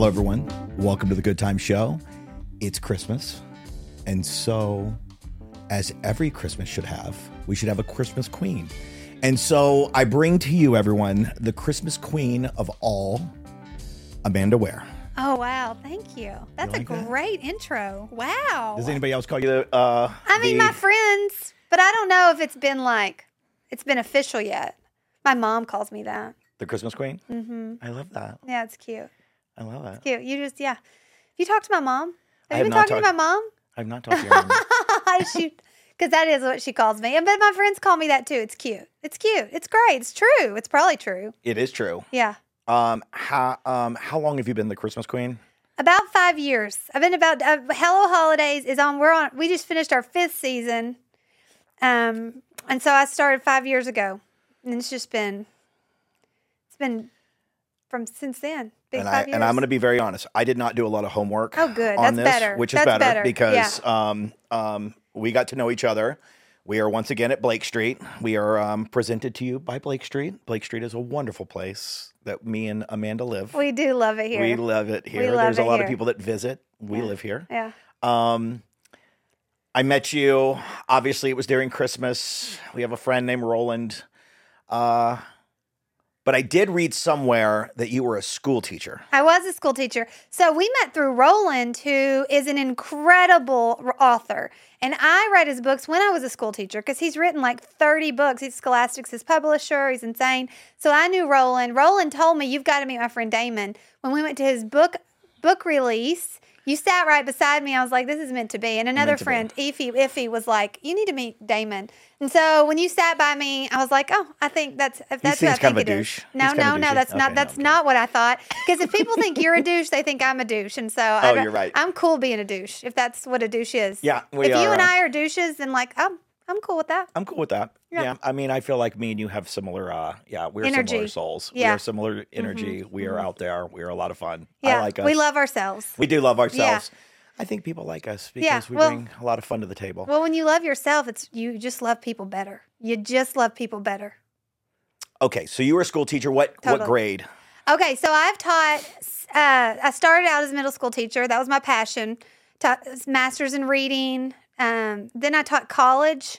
Hello, everyone. Welcome to the Good Time Show. It's Christmas. And so, as every Christmas should have, we should have a Christmas queen. And so, I bring to you, everyone, the Christmas queen of all, Amanda Ware. Oh wow, thank you. That's like a that? great intro. Wow. Does anybody else call you the? Uh, I mean, the- my friends, but I don't know if it's been like it's been official yet. My mom calls me that. the Christmas queen? Mm-hmm. I love that. Yeah, it's cute. I love that. Cute. You just yeah. Have you talked to my mom? I Have have you been not talking to my mom? I've not talked to you. anymore. she, because that is what she calls me. And but my friends call me that too. It's cute. It's cute. It's great. It's true. It's probably true. it is true. Yeah. Um, how um, how long have you been the Christmas queen? About five years. I've been about uh, Hello Holidays is on. We're on. We just finished our fifth season, um, and so I started five years ago, and it's just been, it's been from since then. And I, years. and I'm going to be very honest. I did not do a lot of homework. Oh, good. On That's this, better. Which is That's better, better. because um, um, we got to know each other. We are once again at Blake Street. We are um, presented to you by Blake Street. Blake Street is a wonderful place that me and Amanda live. We do love it here. We love it here. love There's a it lot of people that visit. We Yeah. live here. yeah. Um, I met you. Obviously, it was during Christmas. We have a friend named Roland. Uh, but I did read somewhere that you were a school teacher. I was a school teacher. So we met through Roland, who is an incredible author. And I read his books when I was a school teacher because he's written like 30 books. He's Scholastic's his publisher. He's insane. So I knew Roland. Roland told me, You've got to meet my friend Damon. When we went to his book book release, you sat right beside me. I was like, This is meant to be. And another be. friend, Ify, Iffy, was like, You need to meet Damon. And so when you sat by me, I was like, Oh, I think that's if that's what I think it is." No, no, no, that's not no, that's okay. not what I thought. Because if people think you're a douche, they think I'm a douche, and so I Oh, don't- you're right. I'm cool being a douche if that's what a douche is. Yeah, we if you are, and uh, I are douches, then like I'm I'm cool with that. I'm cool with that. Yeah. Yeah. I mean, I feel like me and you have similar, uh, yeah, we're similar souls. We Yeah. Mm-hmm. are similar energy. We are out there. We are a lot of fun. Yeah, I like us. we love ourselves. We do love ourselves. I think people like us because Yeah, we well- bring a lot of fun to the table. Well, when you love yourself, it's you just love people better. You just love people better. okay, so you were a school teacher. What what grade? Okay, so I've taught. Uh, I started out as a middle school teacher. That was my passion. Taught masters in reading. Um, then I taught college.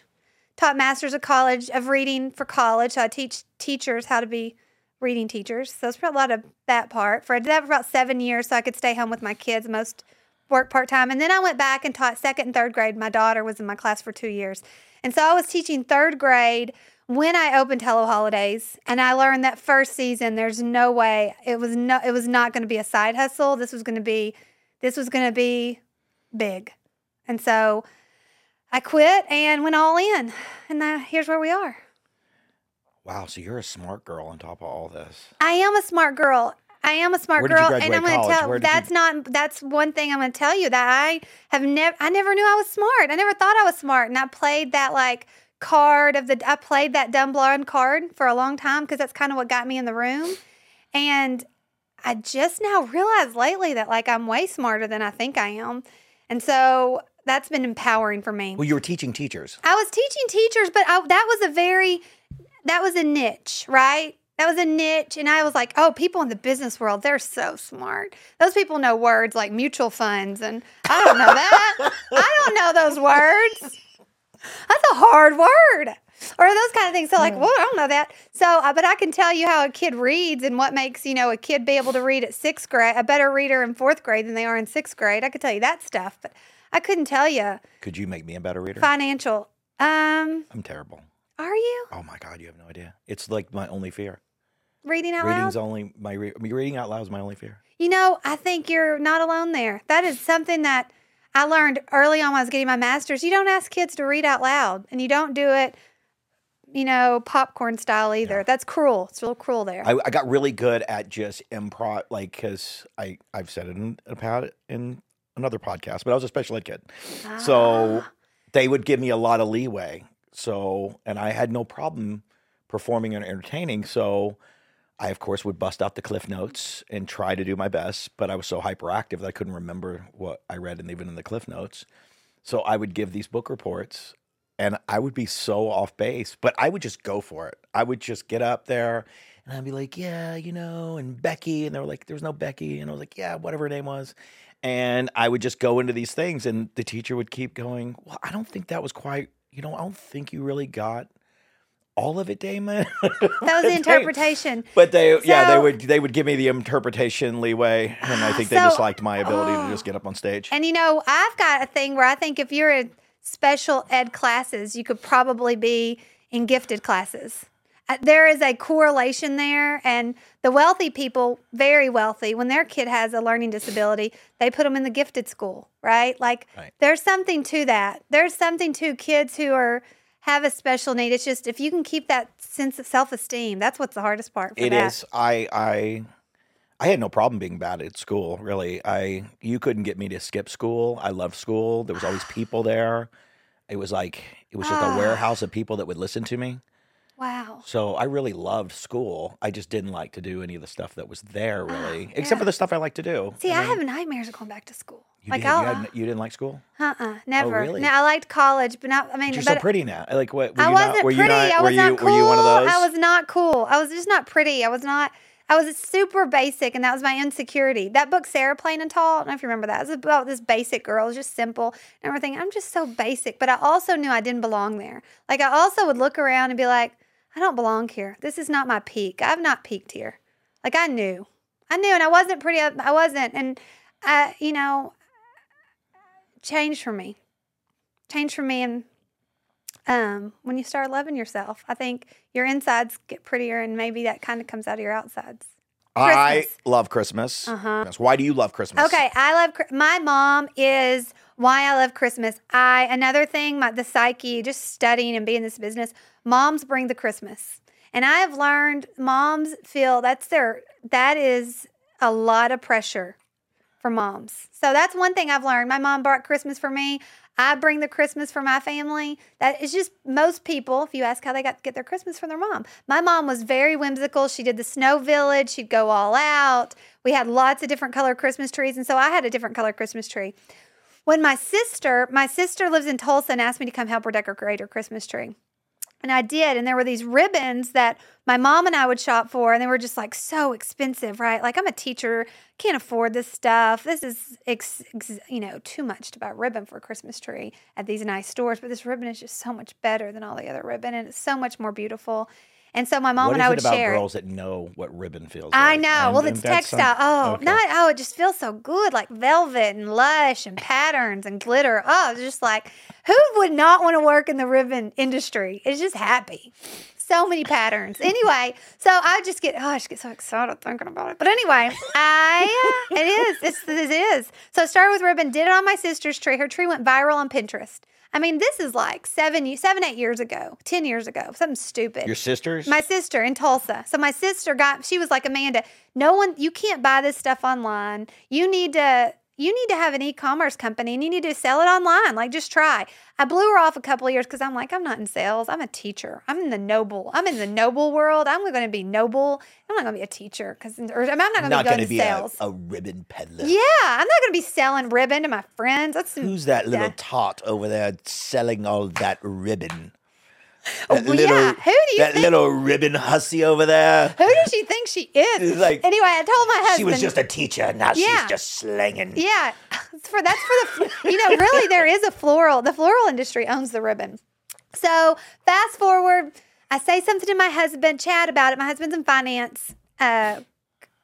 Taught masters of college of reading for college. So I teach teachers how to be reading teachers. So it's a lot of that part. For I did that for about seven years, so I could stay home with my kids. Most work part time, and then I went back and taught second and third grade. My daughter was in my class for two years, and so I was teaching third grade when I opened Hello Holidays, and I learned that first season there's no way it was no it was not going to be a side hustle. This was going to be this was going to be big, and so I quit and went all in, and now here's where we are. Wow, so you're a smart girl on top of all this. I am a smart girl. I am a smart Where did you girl, and I'm going to tell. Where did you- That's not. That's one thing I'm going to tell you that I have never. I never knew I was smart. I never thought I was smart, and I played that like card of the. I played that dumb blonde card for a long time because that's kind of what got me in the room, and I just now realized lately that like I'm way smarter than I think I am, and so that's been empowering for me. Well, you were teaching teachers. I was teaching teachers, but I, that was a very, that was a niche, right? That was a niche. And I was like, oh, people in the business world, they're so smart. Those people know words like mutual funds. And I don't know that. I don't know those words. That's a hard word. Or those kind of things. So, like, well, I don't know that. So, uh, but I can tell you how a kid reads and what makes, you know, a kid be able to read at sixth grade, a better reader in fourth grade than they are in sixth grade. I could tell you that stuff, but I couldn't tell you Could you make me a better reader? financial. Um, I'm terrible. are you Oh my god, you have no idea. It's like my only fear. reading out Reading's loud? only my re- reading out loud is my only fear. You know, I think you're not alone there. That is something that I learned early on when I was getting my master's. You don't ask kids to read out loud, and you don't do it, you know, popcorn style either. That's cruel. It's real cruel there. I, I got really good at just improv, like because I I've said it in, about it in another podcast, but I was a special ed kid, so Ah. they would give me a lot of leeway. So and I had no problem performing and entertaining. So I of course would bust out the cliff notes and try to do my best, but I was so hyperactive that I couldn't remember what I read and even in the cliff notes. So I would give these book reports and I would be so off base, but I would just go for it. I would just get up there and And I'd be like, yeah, you know, and Becky. And they were like, there was no Becky. And I was like, yeah, whatever her name was. And I would just go into these things, and the teacher would keep going, well, I don't think that was quite, you know, I don't think you really got all of it, Damon. That was the interpretation. But they, yeah, they would they would give me the interpretation leeway, and I think they just liked my ability oh. to just oh. get up on stage. And you know, I've got a thing where I think if you're in special ed classes, you could probably be in gifted classes. There is a correlation there, and the wealthy people, very wealthy, when their kid has a learning disability, they put them in the gifted school, right? Like, Right. there's something to that. There's something to kids who are have a special need. It's just if you can keep that sense of self esteem, that's what's the hardest part. For It that. is. I I I had no problem being bad at school. Really, I you couldn't get me to skip school. I loved school. There was always people there. It was like it was just Ah. a warehouse of people that would listen to me. Wow. So I really loved school. I just didn't like to do any of the stuff that was there, really, Ah, except yeah. for the stuff I like to do. See, I mean, have nightmares of going back to school. You, like did, you, had- you didn't like school? Uh-uh, never. really? No, I liked college, but not. I mean, You're so pretty now. Like what? Were I you wasn't not, were pretty. You not, I was you, not cool. Were you one of those? I was not cool. I was just not pretty. I was not. I was super basic, and that was my insecurity. That book, Sarah Plain and Tall. I don't know if you remember that. It was about this basic girl. Just simple and everything. I'm just so basic, but I also knew I didn't belong there. Like I also would look around and be like, I don't belong here. This is not my peak. I've not peaked here. Like I knew, I knew, and I wasn't pretty. I wasn't, and I, you know, changed for me. Changed for me, and um, when you start loving yourself, I think your insides get prettier, and maybe that kind of comes out of your outsides. I love Christmas. Uh-huh. Why do you love Christmas? Okay, I love my mom is why I love Christmas. I another thing, my the psyche, just studying and being in this business. Moms bring the Christmas, and I have learned moms feel that's their that is a lot of pressure for moms. So that's one thing I've learned. My mom brought Christmas for me. I bring the Christmas for my family. That is just most people, if you ask how they got to get their Christmas from their mom. My mom was very whimsical. She did the snow village. She'd go all out. We had lots of different color Christmas trees. And so I had a different color Christmas tree. When my sister, my sister lives in Tulsa and asked me to come help her decorate her Christmas tree. And I did. And there were these ribbons that my mom and I would shop for, and they were just like so expensive, right? Like I'm a teacher, can't afford this stuff. This is, ex, ex, you know, too much to buy ribbon for a Christmas tree at these nice stores. But this ribbon is just so much better than all the other ribbon, and it's so much more beautiful. And so my mom What and I would about share. girls that know what ribbon feels like. I like? know. And- well, and it's that's some- textile. oh, okay. not oh, it just feels so good, like velvet and lush and patterns and glitter. Oh, it's just like who would not want to work in the ribbon industry? It's just happy. So many patterns. Anyway, so I just get oh, I just get so excited thinking about it. But anyway, I it is it's it is. So I started with ribbon, did it on my sister's tree. Her tree went viral on Pinterest. I mean, this is like seven, seven, eight years ago, ten years ago, something stupid. Your sisters? My sister in Tulsa. So my sister got she was like Amanda, no one you can't buy this stuff online. You need to you need to have an e-commerce company and you need to sell it online. Like just try. I blew her off a couple of years because I'm like, I'm not in sales. I'm a teacher. I'm in the noble. I'm in the noble world. I'm going to be noble. I'm not going to be a teacher because I'm not going to not be going going to be a, sales. a ribbon peddler. yeah, I'm not going to be selling ribbon to my friends. That's Who's that little Yeah. tot over there selling all that ribbon? Oh, well, yeah. Who do you that think- little ribbon hussy over there? who does she think she is? Like- anyway, I told my husband She was just a teacher. Now Yeah. she's just slinging. Yeah, for that's for the you know really there is a floral. The floral industry owns the ribbon. So fast forward, I say something to my husband, Chad, about it. My husband's in finance, uh,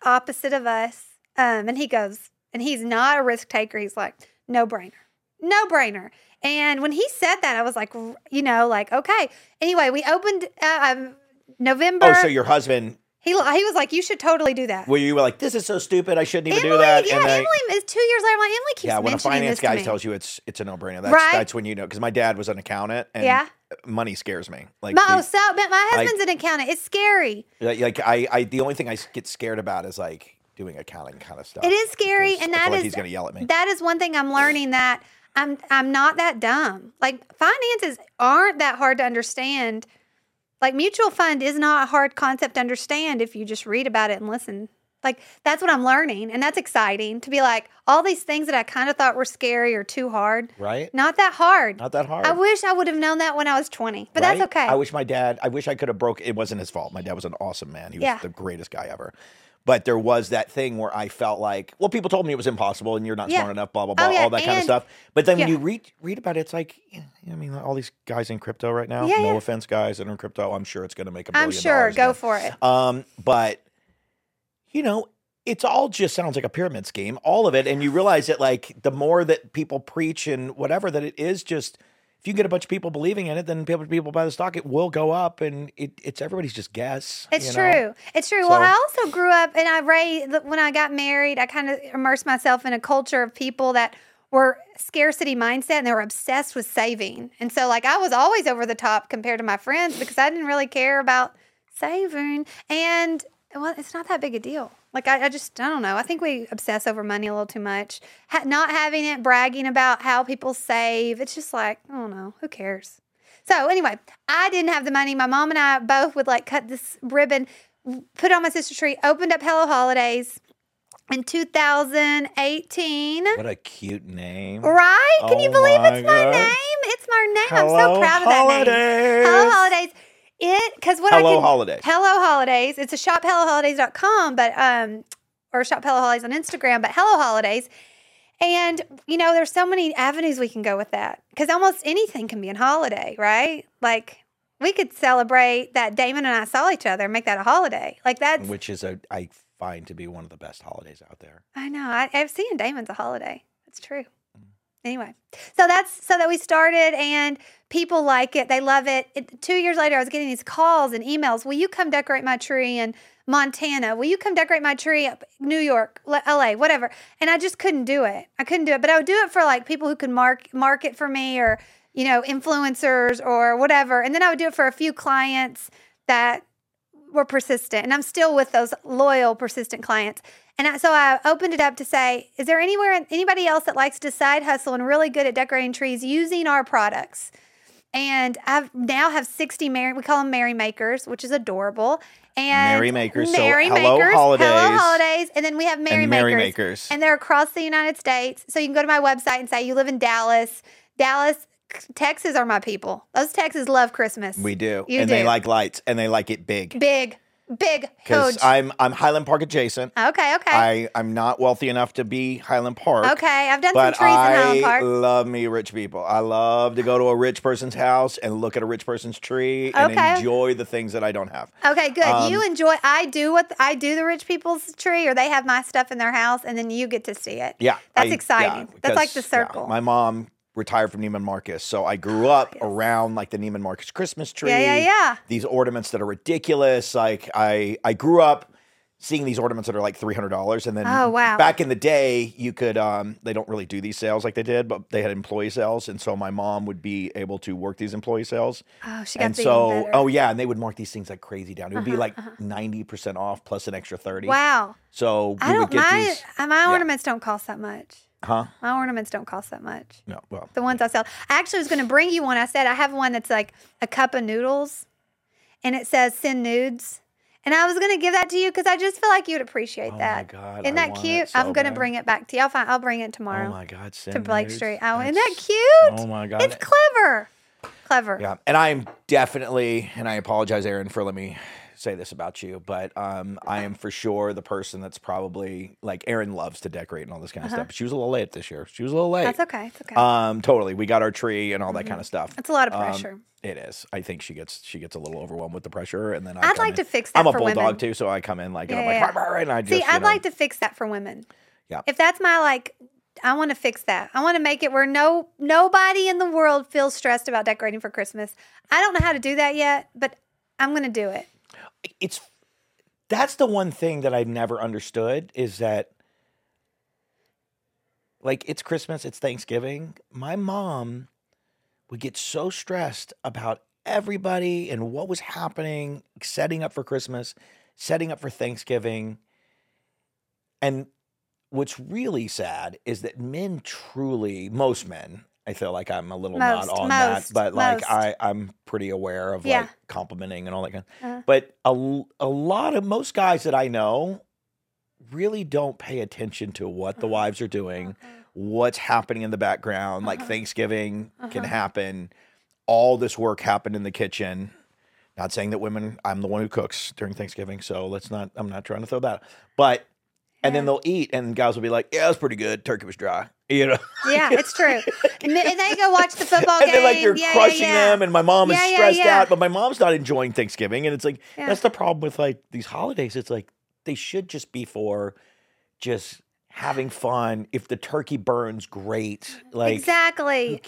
opposite of us, um, and he goes, and he's not a risk taker. He's like, no brainer, no brainer. And when he said that, I was like, you know, like okay. Anyway, we opened uh, um, November. Oh, so your husband, he he was like, you should totally do that. Well, you were like, this is so stupid. I shouldn't even Emily, do that. yeah, and I- Emily is two years later. I'm like, Emily keeps yeah, when a finance guy tells you it's it's a no brainer, that's Right? that's when you know. Because my dad was an accountant, and Yeah. money scares me. Like, My, oh, so but my husband's an accountant. It's scary. like, I, I, the only thing I get scared about is like doing accounting kind of stuff. It is scary, and I feel that like is he's gonna yell at me. that is one thing I'm learning that I'm I'm not that dumb. Like finances aren't that hard to understand. Like mutual fund is not a hard concept to understand if you just read about it and listen Like that's what I'm learning, and that's exciting to be like all these things that I kind of thought were scary or too hard. Right? Not that hard. Not that hard. I wish I would have known that when I was 20, but right? that's okay. I wish my dad. I wish I could have broke. It wasn't his fault. My dad was an awesome man. He was Yeah. the greatest guy ever. But there was that thing where I felt like, well, people told me it was impossible, and you're not Yeah. smart enough, blah blah blah, Oh, yeah, all that kind of stuff. But then when you read read about it, it's like, yeah, I mean, all these guys in crypto right now. Yeah, no yeah. offense, guys that are in crypto. I'm sure it's going to make a billion I'm sure. Go again. for it. Um, but you know, it's all just sounds like a pyramid scheme, all of it, and you realize that like the more that people preach and whatever, that it is just you get a bunch of people believing in it, then people people buy the stock, it will go up, and it, it's everybody's just guess. It's true. know? It's true. well, I also grew up and I raised when I got married. I kind of immersed myself in a culture of people that were scarcity mindset and they were obsessed with saving. And so, like, I was always over the top compared to my friends because I didn't really care about saving. And well, it's not that big a deal. Like, I, I just, I don't know. I think we obsess over money a little too much. Ha- not having it, bragging about how people save. It's just like, I don't know. Who cares? So anyway, I didn't have the money. My mom and I both would like cut this ribbon, put it on my sister's tree, opened up Hello Holidays in 2018. What a cute name. Right? Can you Oh believe my it's my God. name? It's my name. I'm so Hello proud of that name. Holidays. Hello Holidays. It because what Hello I can, Holidays. Hello Holidays. It's a shophelloholidays.com, but um or shop Hello Holidays on Instagram, but Hello Holidays. And you know, there's so many avenues we can go with that because almost anything can be a holiday, right? Like we could celebrate that Damon and I saw each other and make that a holiday. Like that, Which is a I find to be one of the best holidays out there. I know. I, I've seen Damon's a holiday. That's true. Anyway, so that's so that we started and people like it. They love it. it. Two years later, I was getting these calls and emails. Will you come decorate my tree in Montana? Will you come decorate my tree up New York, LA, whatever? And I just couldn't do it. I couldn't do it. But I would do it for like people who could mark market for me or you know influencers or whatever. And then I would do it for a few clients that were persistent and i'm still with those loyal persistent clients and I, so i opened it up to say is there anywhere anybody else that likes to side hustle and really good at decorating trees using our products and i now have 60 merry we call them merry makers which is adorable and Merry makers. So hello makers holidays. hello holidays and then we have merry and makers Makers. and they're across the United States. So you can go to my website and say you live in Dallas. Dallas, Texas are my people. Those Texas love Christmas. we do. You and they like lights and they like it big. big, big, Because huge. I'm I'm Highland Park adjacent. okay, okay, I, I'm not wealthy enough to be Highland Park. okay. I've done some trees in Highland Park. love me rich people. I love to go to a rich person's house and look at a rich person's tree and Okay. enjoy the things that I don't have. Okay, good. um, you enjoy. I do what I do. The rich people's tree, or they have my stuff in their house, and then you get to see it. Yeah, That's I- exciting. yeah, That's like the because, yeah, circle. my mom retired from Neiman Marcus, so I grew up around like the Neiman Marcus Christmas tree. Yeah, yeah, yeah. These ornaments that are ridiculous. Like I, I grew up seeing these ornaments that are like three hundred dollars, and then Oh, wow. back in the day, you could. Um, they don't really do these sales like they did, but they had employee sales, and so my mom would be able to work these employee sales. oh, she got And so, better. oh yeah, and they would mark these things like crazy down. It would be Uh-huh, like 90 percent off plus an extra thirty. wow. So we I don't. get My these, my ornaments don't cost that much. Huh? My ornaments don't cost that much. No, well, The ones I sell. I actually was going to bring you one. I said I have one that's like a cup of noodles, and it says "send nudes." And I was going to give that to you because I just feel like you would appreciate that. Oh my God, isn't I that cute? so I'm going to bring it back to you. I'll find. I'll bring it tomorrow oh my God, to Blake nudes. Street. Oh, isn't that cute? Oh my God, It's clever. Clever. Yeah, and I'm definitely, and I apologize, Aaron, for let me say this about you, but um, I am for sure the person that's probably like Aaron loves to decorate and all this kind of stuff. But She was a little late this year. She was a little late. Uh-huh. That's okay. It's okay. Um, totally. We got our tree and all that kind of stuff. it's a lot of Um, pressure. it is. I think she gets she gets a little overwhelmed with the pressure, and then I I'd like in- to fix that I'm a for bulldog women. too, so I come in like and I'm like, yeah, "Rah, rah," and I just, see. I'd know, like to fix that for women. Yeah. If that's my like, I want to fix that. I want to make it where no nobody in the world feels stressed about decorating for Christmas. I don't know how to do that yet, but I'm going to do it. It's that's the one thing that I've never understood is that like it's Christmas, it's Thanksgiving. My mom would get so stressed about everybody and what was happening, setting up for Christmas, setting up for Thanksgiving. And what's really sad is that men truly, most men, I feel like I'm a little Most, not on most, that, but like most. I, I'm pretty aware of Yeah. like complimenting and all that kind. Uh-huh. But a, a lot of most guys that I know really don't pay attention to what Uh-huh. the wives are doing, what's happening in the background. Like Uh-huh. Thanksgiving can happen, all this work happened in the kitchen. Not saying that women, I'm the one who cooks during Thanksgiving, so let's not, I'm not trying to throw that. But, and then they'll eat, and guys will be like, yeah, it was pretty good. Turkey was dry. You know? Yeah, it's true. And then and they go watch the football and game. then like you're yeah, crushing yeah, yeah. them and my mom is stressed out but my mom's not enjoying thanksgiving and it's like that's the problem with like these holidays it's like they should just be for just having fun if the turkey burns great like exactly.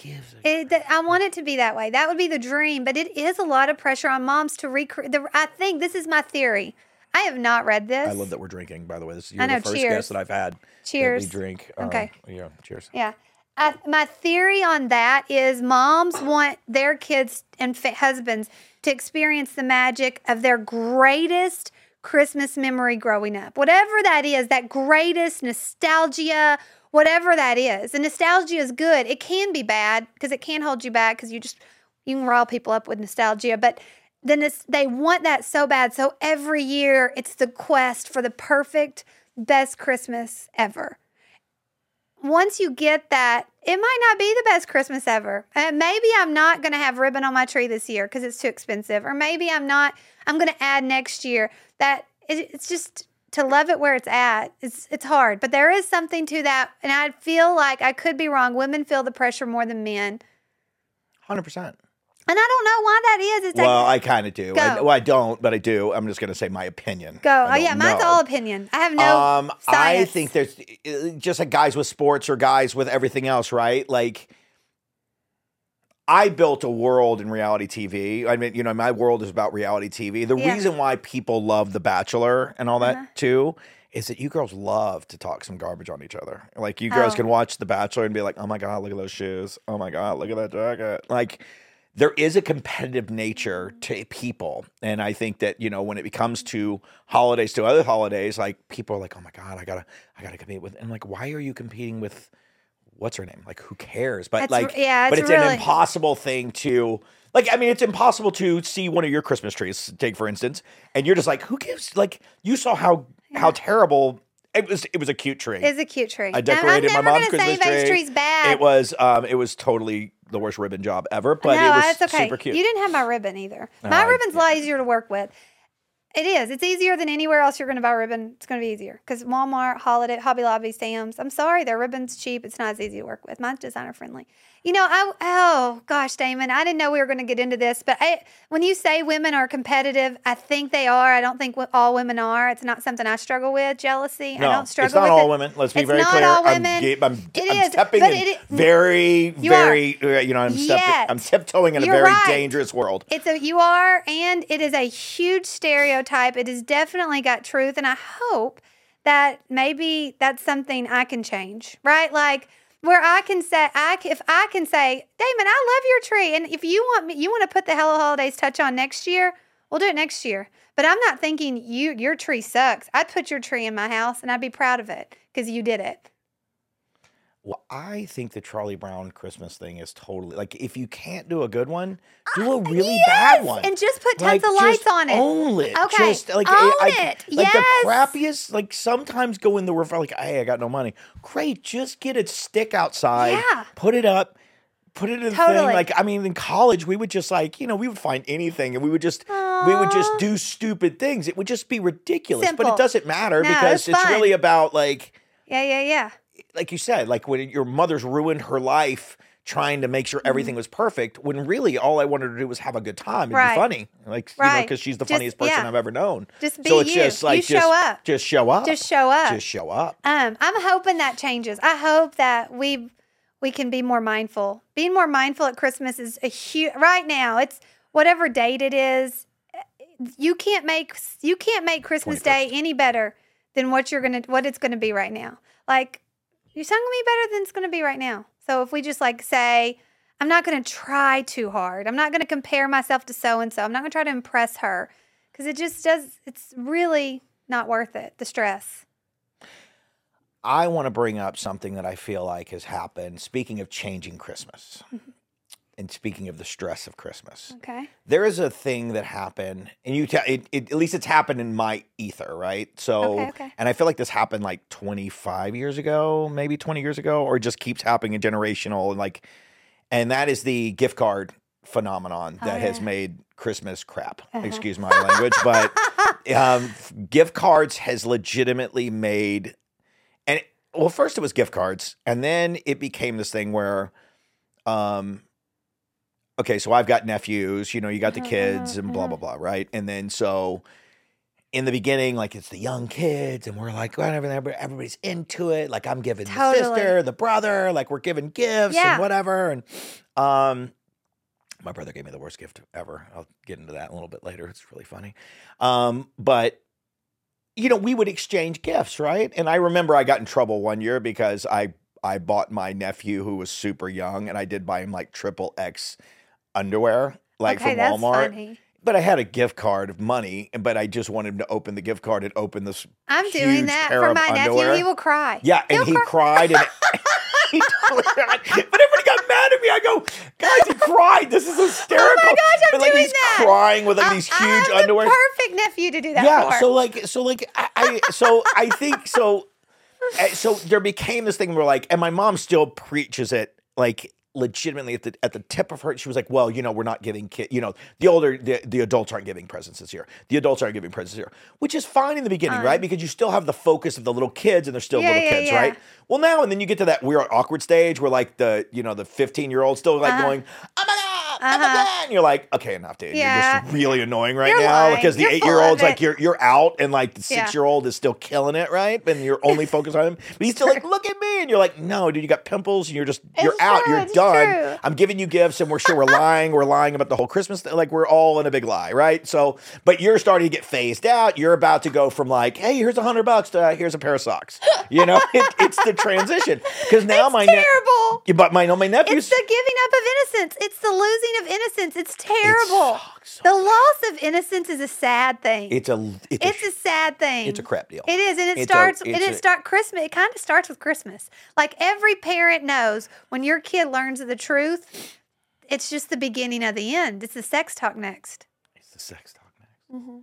It, th- I want it to be that way. That would be the dream, but it is a lot of pressure on moms to recreate. I think this is my theory. I have not read this. I love that we're drinking by the way this is I know, the first cheers. guest that I've had Cheers. we drink Okay. um, yeah cheers Yeah. I, my theory on that is moms want their kids and fa- husbands to experience the magic of their greatest Christmas memory growing up. Whatever that is, that greatest nostalgia, whatever that is. And nostalgia is good. It can be bad because it can hold you back because you just, you can rile people up with nostalgia. But then they want that so bad. So every year it's the quest for the perfect, best Christmas ever once you get that, it might not be the best Christmas ever. Uh, maybe I'm not going to have ribbon on my tree this year because it's too expensive, or maybe I'm not. I'm going to add next year. That it's just to love it where it's at. It's it's hard, but there is something to that, and I feel like I could be wrong. Women feel the pressure more than men, 100% and I don't know why that is. It's well like, I kind of do I, well I don't but I do I'm just going to say my opinion go. Oh yeah, mine's know. all opinion. I have no um, I think there's uh, just like guys with sports or guys with everything else, right? Like, I built a world in reality TV. I mean, you know, my world is about reality TV. The Yeah. reason why people love The Bachelor and all that Uh-huh. too is that you girls love to talk some garbage on each other. Like, you girls Oh. can watch The Bachelor and be like, oh my God, look at those shoes. Oh my God, look at that jacket. Like, there is a competitive nature to people and i think that you know when it becomes to holidays to other holidays like people are like oh my god i gotta i gotta compete with and like why are you competing with what's her name like who cares but It's like r- yeah, but it's it's really- an impossible thing to like i mean it's impossible to see one of your christmas trees take for instance and you're just like who gives like you saw how how terrible it was it was a cute tree It's a cute tree. I decorated my mom's Christmas tree. tree's bad. it was um it was totally the worst ribbon job ever but no, it was okay. super cute You didn't have my ribbon either. My I- ribbon's a lot easier to work with. It is. It's easier than anywhere else you're going to buy ribbon. It's going to be easier because Walmart, Holiday, Hobby Lobby, Sam's. I'm sorry, their ribbon's cheap. It's not as easy to work with. Mine's designer friendly. You know, I oh gosh, Damon, I didn't know we were going to get into this, but I, when you say women are competitive, I think they are. I don't think all women are. It's not something I struggle with. Jealousy. I No, don't struggle with. it's not with all it. women. Let's be It's very not clear. all I'm, women. ga- I'm, It I'm is, stepping but in it- very, You very, uh, you know, I'm, stepping. I'm tiptoeing in a very right. dangerous world. It's a you are, and it is a huge stereotype. It has definitely got truth, and I hope that maybe that's something I can change. Right, like where I can say, I if I can say, Damon, I love your tree, and if you want me, you want to put the Hello Holidays touch on next year, we'll do it next year. But I'm not thinking you your tree sucks. I'd put your tree in my house, and I'd be proud of it because you did it. Well, I think the Charlie Brown Christmas thing is totally like if you can't do a good one, do a oh, really Yes, bad one. and just put Like, tons of lights on it. Own it. Okay, Just, like, own I, it. Like the crappiest, like sometimes go in the roof, like, hey, I got no money. Great, just get a stick outside, Yeah. put it up, put it in the thing. Like, I mean, in college, we would just like, you know, we would find anything and we would just we would just do stupid things. It would just be ridiculous. But it doesn't matter No, because it's it's really about like Yeah, yeah, yeah. Like you said, like when your mother's ruined her life trying to make sure everything was perfect, when really all I wanted to do was have a good time and Mm-hmm. Right. be funny, like you know, because she's the Just- funniest person yeah. I've ever known. Just be so it's you. just like You just show up. just show up, Just show up. just show up. Um, I'm hoping that changes. I hope that we we can be more mindful. Being more mindful at Christmas is a huge. Right now, it's whatever date it is. You can't make you can't make Christmas Day any better than what you're gonna what it's gonna be right now. Like not gonna be better than it's gonna be right now. So if we just like say, I'm not gonna try too hard. I'm not gonna compare myself to so and so. I'm not gonna try to impress her because it just does. It's really not worth it. The stress. I want to bring up something that I feel like has happened. Speaking of changing Christmas, Mm-hmm. And speaking of the stress of Christmas, Okay. there is a thing that happened, and you ta- it, it, at least it's happened in my ether, right? So, Okay, okay. and I feel like this happened like 25 years ago, maybe 20 years ago, or it just keeps happening in generational and like, and that is the gift card phenomenon Oh, that has made Christmas crap. Uh-huh. Excuse my language, but um, gift cards has legitimately made, and it- well, first it was gift cards, and then it became this thing where, um, okay, so I've got nephews, you know, you got the Mhm, kids mhm, and blah blah blah, right? And then so in the beginning, like it's the young kids, and we're like, whatever, everybody's into it. Like I'm giving the sister, the brother, like we're giving gifts Yeah. and whatever. And um, my brother gave me the worst gift ever. I'll get into that a little bit later. It's really funny. Um, but you know, we would exchange gifts, right? And I remember I got in trouble one year because I I bought my nephew who was super young, and I did buy him like triple X underwear, like okay, from Walmart. funny. But I had a gift card of money, but I just wanted him to open the gift card and open this. I'm doing that for my underwear. nephew. He will cry. Yeah, and He'll he cry. cried, and he totally cried. But everybody got mad at me. I go, guys, he cried. This is hysterical. Oh gosh, I'm but like doing he's that. crying with like I- these huge have underwear. The perfect nephew to do that yeah, for. so like, so like, I, I so I think so. uh, So there became this thing where like, and my mom still preaches it like legitimately at the at the tip of her. She was like, "Well, you know, we're not giving kid. You know, the older the, the adults aren't giving presents this year. The adults aren't giving presents this year, which is fine in the beginning, Fine. right? Because you still have the focus of the little kids, and they're still Yeah, little yeah, kids, yeah. right? Well, now and then you get to that weird awkward stage where like the you know the fifteen year old still like Uh-huh. going, "Oh my god." Uh-huh. And you're like, okay, enough, dude. You're just really annoying right You're now lying. because the You're eight year old's like, you're you're out, and like the six year old is still killing it, right? And you're only focused on him, but he's still like, look at me, and you're like, no, dude, you got pimples, and you're just you're It's out, true, you're done. true. I'm giving you gifts, and we're sure we're lying, we're lying about the whole Christmas, thing. like we're all in a big lie, right? So, but you're starting to get phased out. You're about to go from like, hey, here's a hundred bucks to uh, here's a pair of socks. You know, it, it's the transition because now it's my terrible. Yeah, but my no, my nephews. it's the giving up of innocence. It's the losing of innocence. It's terrible. sucks so the loss of innocence is a sad thing. it's a it's, It's a, a sad thing. it's a crap deal. It is, and it It's a- starts. and it a- start Christmas. It kind of starts with Christmas. Like every parent knows, when your kid learns the truth, it's just the beginning of the end. It's the sex talk next. It's the sex talk next. Mm-hmm.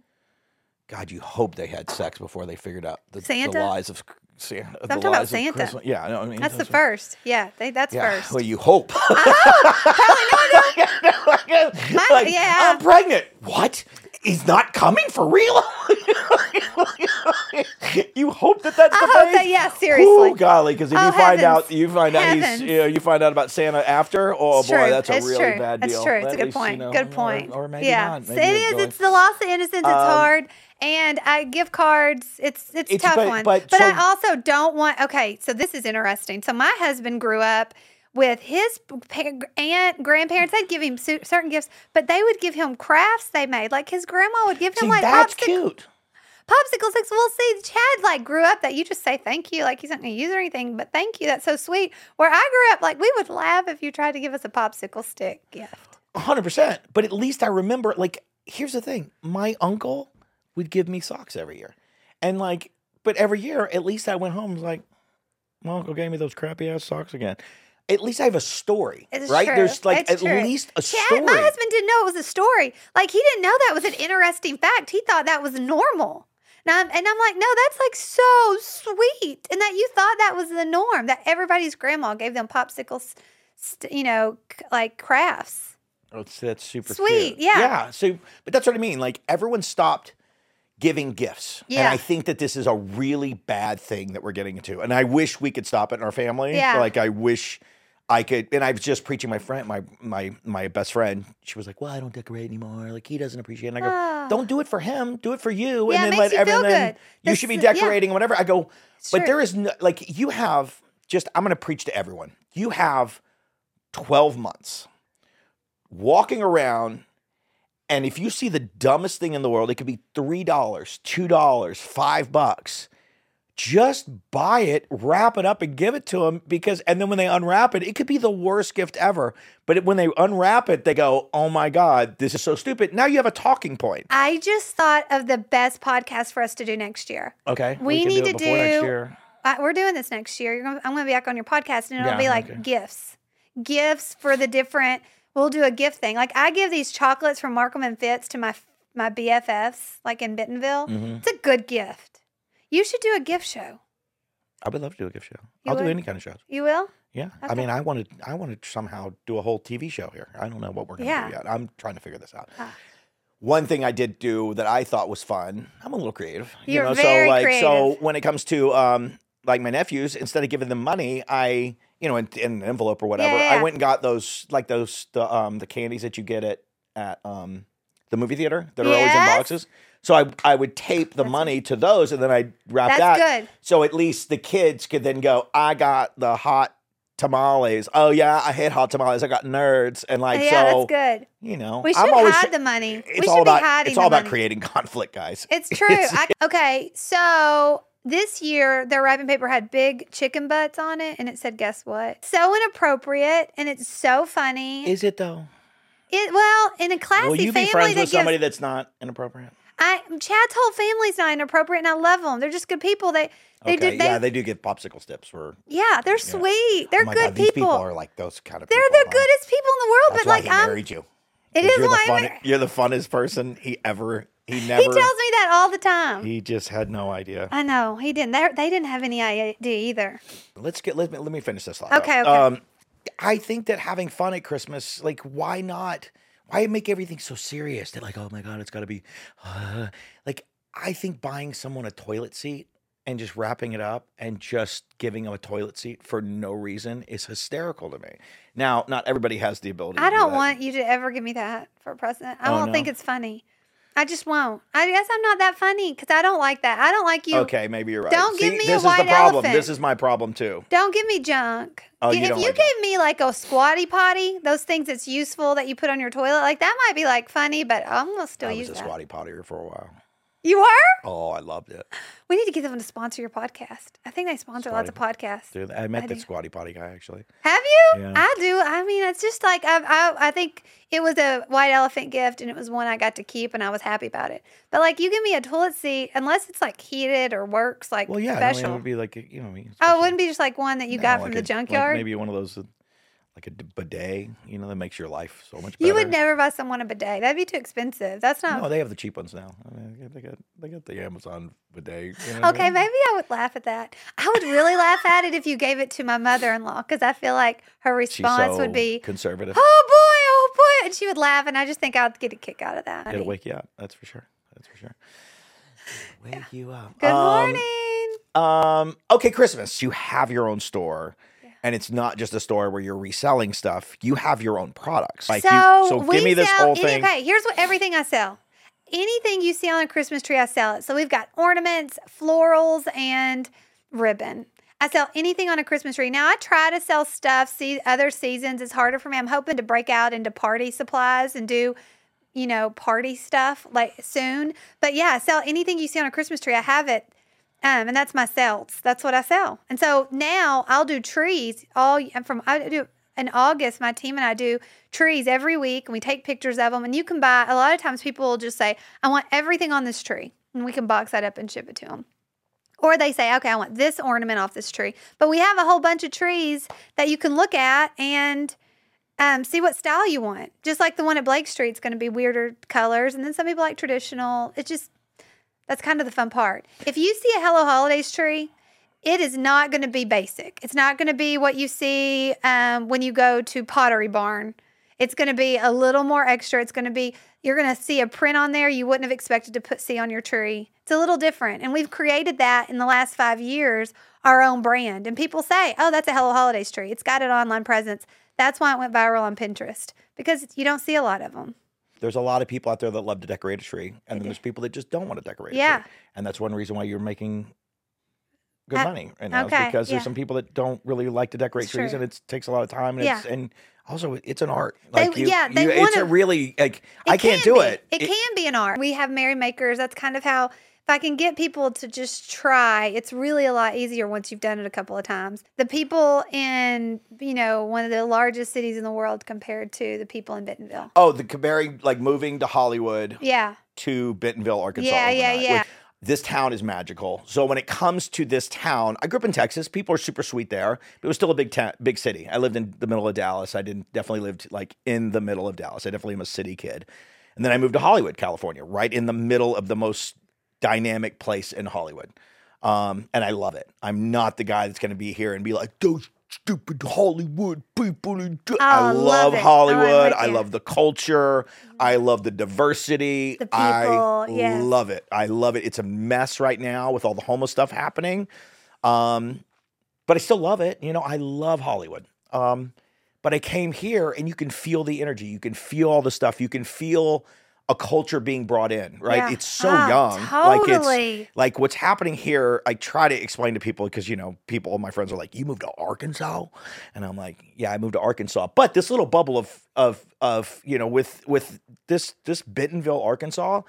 God, you hope they had sex before they figured out the, the lies of Santa. the talking about Santa. Christmas. Yeah, I know. I mean, That's the first. Yeah, they, that's Yeah, first. well, you hope. My- like, yeah. I'm pregnant. What? He's not coming for real. you hope that that's I the hope case? that- yeah, seriously. Oh golly, because if Oh, you find out, you find out he's, you know, you find out about Santa after. Oh It's boy, true. that's a It's really true. bad That's true. It's At a good least, you point. know, good or- point. Or, maybe yeah, not. Maybe it going- It's the loss of innocence. It's Um, hard, and I gift cards. It's it's, It's- tough but- one. but But, so- I also don't want. Okay, so this is interesting. So my husband grew up with his aunt, grandparents. They'd give him cer- certain gifts, but they would give him crafts they made. Like his grandma would give him See, like that's popsicle, cute. popsicle sticks. Well, see, Chad like grew up that you just say thank you, like he's not going to use or anything, but thank you. That's so sweet. Where I grew up, like we would laugh if you tried to give us a popsicle stick gift. hundred percent. But at least I remember. Like, here's the thing: my uncle would give me socks every year, and like, but every year, at least I went home and was like, my uncle gave me those crappy ass socks again. At least I have a story, It's right? true. There's like It's at true. least a Chad, story. my husband didn't know it was a story. Like he didn't know that was an interesting fact. He thought that was normal. Now, and I'm like, no, that's like so sweet, and that you thought that was the norm. That everybody's grandma gave them popsicles, st- you know, c- like crafts. Oh, that's super Sweet, cute. yeah. Yeah. So, but that's what I mean. Like everyone stopped giving gifts, and I think that this is a really bad thing that we're getting into. And I wish we could stop it in our family. Yeah. Like I wish I could. And I was just preaching my friend, my my my best friend. She was like, "Well, I don't decorate anymore. Like he doesn't appreciate." it. And I go, Ah. "Don't do it for him. Do it for you." Yeah, and then makes let you feel everyone. You should be yeah. decorating and whatever. I go, but true. there is no like you have just. I'm going to preach to everyone. You have twelve months walking around and if you see the dumbest thing in the world, it could be $3, $2, 5 bucks. Just buy it, wrap it up and give it to them because and then when they unwrap it, it could be the worst gift ever. But when they unwrap it, they go, "Oh my god, this is so stupid." Now you have a talking point. I just thought of the best podcast for us to do next year. Okay. We can need do to do- year. Uh, we're doing this next year. You're gonna, I'm going to be back on your podcast, and it'll Yeah, be like okay. gifts, gifts for the different we'll do a gift thing. Like I give these chocolates from Markham and Fitz to my my BFFs, like in Bentonville. Mhm. It's a good gift. You should do a gift show. I would love to do a gift show. You I'll do any kind of shows. You will? Yeah. I mean, I want to. I want to somehow do a whole TV show here. I don't know what we're gonna Yeah. do yet. I'm trying to figure this out. Ah. One thing I did do that I thought was fun. I'm a little creative. You're you know, very so like so when it comes to um like my nephews, instead of giving them money, I you know in, in an envelope or whatever, yeah, I went and got those like those the um the candies that you get at at um the movie theater that are always in Yes. boxes. So I I would tape the money to those and then I'd wrap That's that. good. So at least the kids could then go, I got the hot tamales. Oh yeah, I hate hot tamales. I got nerds and like yeah, so that's good. you know. We should I'm always hide the money. it's we should all about be hiding it's all the about money. creating conflict, guys. It's true. I, okay, so this year their wrapping paper had big chicken butts on it, and it said, "Guess what?" So inappropriate, and it's so funny. Is it though? it well in a classy Will you family be friends that with somebody gives. that's not inappropriate? I Chad's whole family's not inappropriate, and I love them. They're just good people. They they okay, do they, yeah, they do get popsicle sticks for. yeah, they're sweet. They're oh good God, these people. people are like those kind of they're people. the huh? goodest people in the world. That's but why like I'm, married you. It is you're the why I fun, you're the funnest person he ever. He never. he tells me that all the time. he just had no idea. I know he didn't. They, they didn't have any idea either. Let's get let me let me finish this thought. Okay, though. okay. Um, I think that having fun at Christmas, like, why not? Why make everything so serious? They're like, oh my god, it's got to be, uh, like. I think buying someone a toilet seat and just wrapping it up and just giving them a toilet seat for no reason is hysterical to me. Now, not everybody has the ability. I do don't that. want you to ever give me that for a present. I Oh, won't think it's funny. I just won't. I guess I'm not that funny because I don't like that. I don't like you. Okay, maybe you're right. Don't give See, me a this is white the problem. elephant. This is my problem too. Don't give me junk. Oh, you if don't you like gave me like a squatty potty, those things that's useful that you put on your toilet, like that might be like funny, but I'm gonna still I use was a that. squatty pottier for a while. You are? Oh, I loved it. We need to get them to sponsor your podcast. I think they sponsor lots of podcasts. Dude, I met I the do. squatty potty guy actually. Have you? Yeah. I do. I mean, it's just like I, I, I think it was a white elephant gift, and it was one I got to keep, and I was happy about it. But like, you give me a toilet seat, unless it's like heated or works like Well, yeah, no, I mean, special. it would be like you know. I mean, oh, it wouldn't be just like one that you No, got like from a- the like junkyard. maybe one of those, uh, like a d- bidet. You know, that makes your life so much better. you would never buy someone a bidet. That'd be too expensive. That's not. No, they have the cheap ones now. I mean, they got they got the Amazon bidet. you know what I Okay, mean? maybe I would laugh at that. I would really laugh at it if you gave it to my mother-in-law because I feel like her response so would be, conservative. "Oh boy, oh boy," and she would laugh, and I just think I'd get a kick out of that. It'll wake you up. That's for sure. That's for sure. Wake you up. Good Um, morning. Um, okay, Christmas. You have your own store. And it's not just a store where you're reselling stuff. You have your own products. Like so you, so we give me this whole any- thing. Okay, here's what everything I sell. Anything you see on a Christmas tree, I sell it. So we've got ornaments, florals, and ribbon. I sell anything on a Christmas tree. Now I try to sell stuff. See other seasons. It's harder for me. I'm hoping to break out into party supplies and do, you know, party stuff like soon. But yeah, I sell anything you see on a Christmas tree. I have it. Um, and that's my sales. That's what I sell. And so now I'll do trees all and from I do in August. My team and I do trees every week, and we take pictures of them. And you can buy. A lot of times, people will just say, "I want everything on this tree," and we can box that up and ship it to them. Or they say, "Okay, I want this ornament off this tree." But we have a whole bunch of trees that you can look at and um, see what style you want. Just like the one at Blake Street is going to be weirder colors, and then some people like traditional. It's just that's kind of the fun part. If you see a Hello Holidays tree, it is not going to be basic. It's not going to be what you see um, when you go to Pottery Barn. It's going to be a little more extra. It's going to be you're going to see a print on there you wouldn't have expected to put see on your tree. It's a little different, and we've created that in the last five years, our own brand. And people say, "Oh, that's a Hello Holidays tree. It's got an online presence." That's why it went viral on Pinterest because you don't see a lot of them. There's a lot of people out there that love to decorate a tree, and then there's people that just don't want to decorate. a Yeah. and that's one reason why you're making good Uh, money right now. okay, because yeah. there's some people that don't really like to decorate trees, and it takes a lot of time. And Yeah. it's and also it's an art. They- Like you, yeah, they you- it's a really like I can't can do be. it. It, can be an art. We have merrymakers. That's kind of how, if I can get people to just try, it's really a lot easier once you've done it a couple of times. The people in, you know, one of the largest cities in the world compared to the people in Bentonville. Oh, the comparing like moving to Hollywood Yeah. to Bentonville, Arkansas. Yeah, yeah, yeah. Which this town is magical. So when it comes to this town, I grew up in Texas. People are super sweet there, but it was still a big ta- big city. I lived in the middle of Dallas. I didn't definitely lived like in the middle of Dallas. I definitely am a city kid. And then I moved to Hollywood, California, right in the middle of the most dynamic place in Hollywood. Um, and I love it. I'm not the guy that's going to be here and be like those stupid Hollywood people. do-" I Oh, love love it. Oh, Hollywood. I love the culture. I love the diversity. The I people, yes. love it. I love it. It's a mess right now with all the homeless stuff happening. Um, but I still love it. You know, I love Hollywood. Um, but I came here and you can feel the energy. You can feel all the stuff. You can feel a culture being brought in, right? Yeah. It's so Ah, young. Like it's like what's happening here. I try to explain to people because you know, people, all my friends are like, "You moved to Arkansas," and I'm like, "Yeah, I moved to Arkansas." But this little bubble of of of you know, with with this this Bentonville, Arkansas,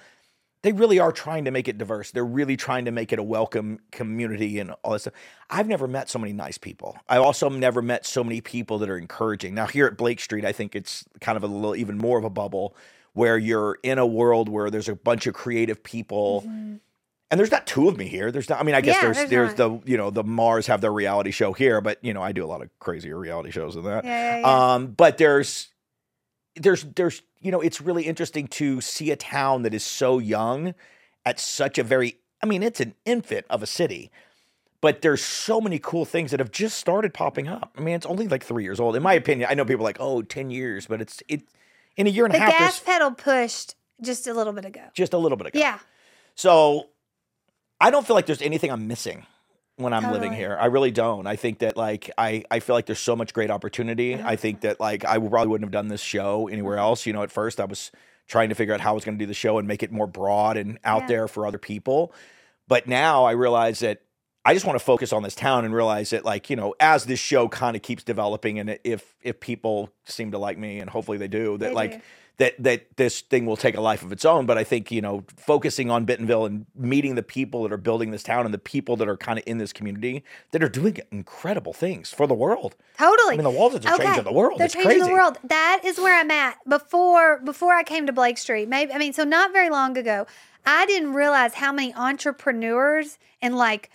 they really are trying to make it diverse. They're really trying to make it a welcome community and all this stuff. I've never met so many nice people. I also never met so many people that are encouraging. Now here at Blake Street, I think it's kind of a little even more of a bubble where you're in a world where there's a bunch of creative people. And there's not two of me here. There's not. I mean, I guess Mm-hmm. Yeah, there's there's there's, the you know the Mars have their reality show here, but you know I do a lot of crazier reality shows than that. Yeah, yeah. Um, but there's there's there's you know it's really interesting to see a town that is so young at such a very I mean it's an infant of a city. But there's so many cool things that have just started popping up. I mean, it's only like three years old. In my opinion, I know people are like, oh, 10 years, but it's it in a year and the a half, The gas pedal pushed just a little bit ago. just a little bit ago. Yeah. So I don't feel like there's anything I'm missing when I'm living here. I really don't. I think that like I I feel like there's so much great opportunity. I mm-hmm. think that like I probably wouldn't have done this show anywhere else. You know, at first I was trying to figure out how I was going to do the show and make it more broad and out Yeah. there for other people. But now I realize that I just want to focus on this town and realize that like, you know, as this show kind of keeps developing and if if people seem to like me and hopefully they do, that They like do. that that this thing will take a life of its own. But I think you know, focusing on Bentonville and meeting the people that are building this town and the people that are kind of in this community that are doing incredible things for the world. Totally. I mean, the Waltons are changing the world. They're it's changing crazy. the world. That is where I'm at. Before before I came to Blake Street, maybe I mean, so not very long ago, I didn't realize how many entrepreneurs and like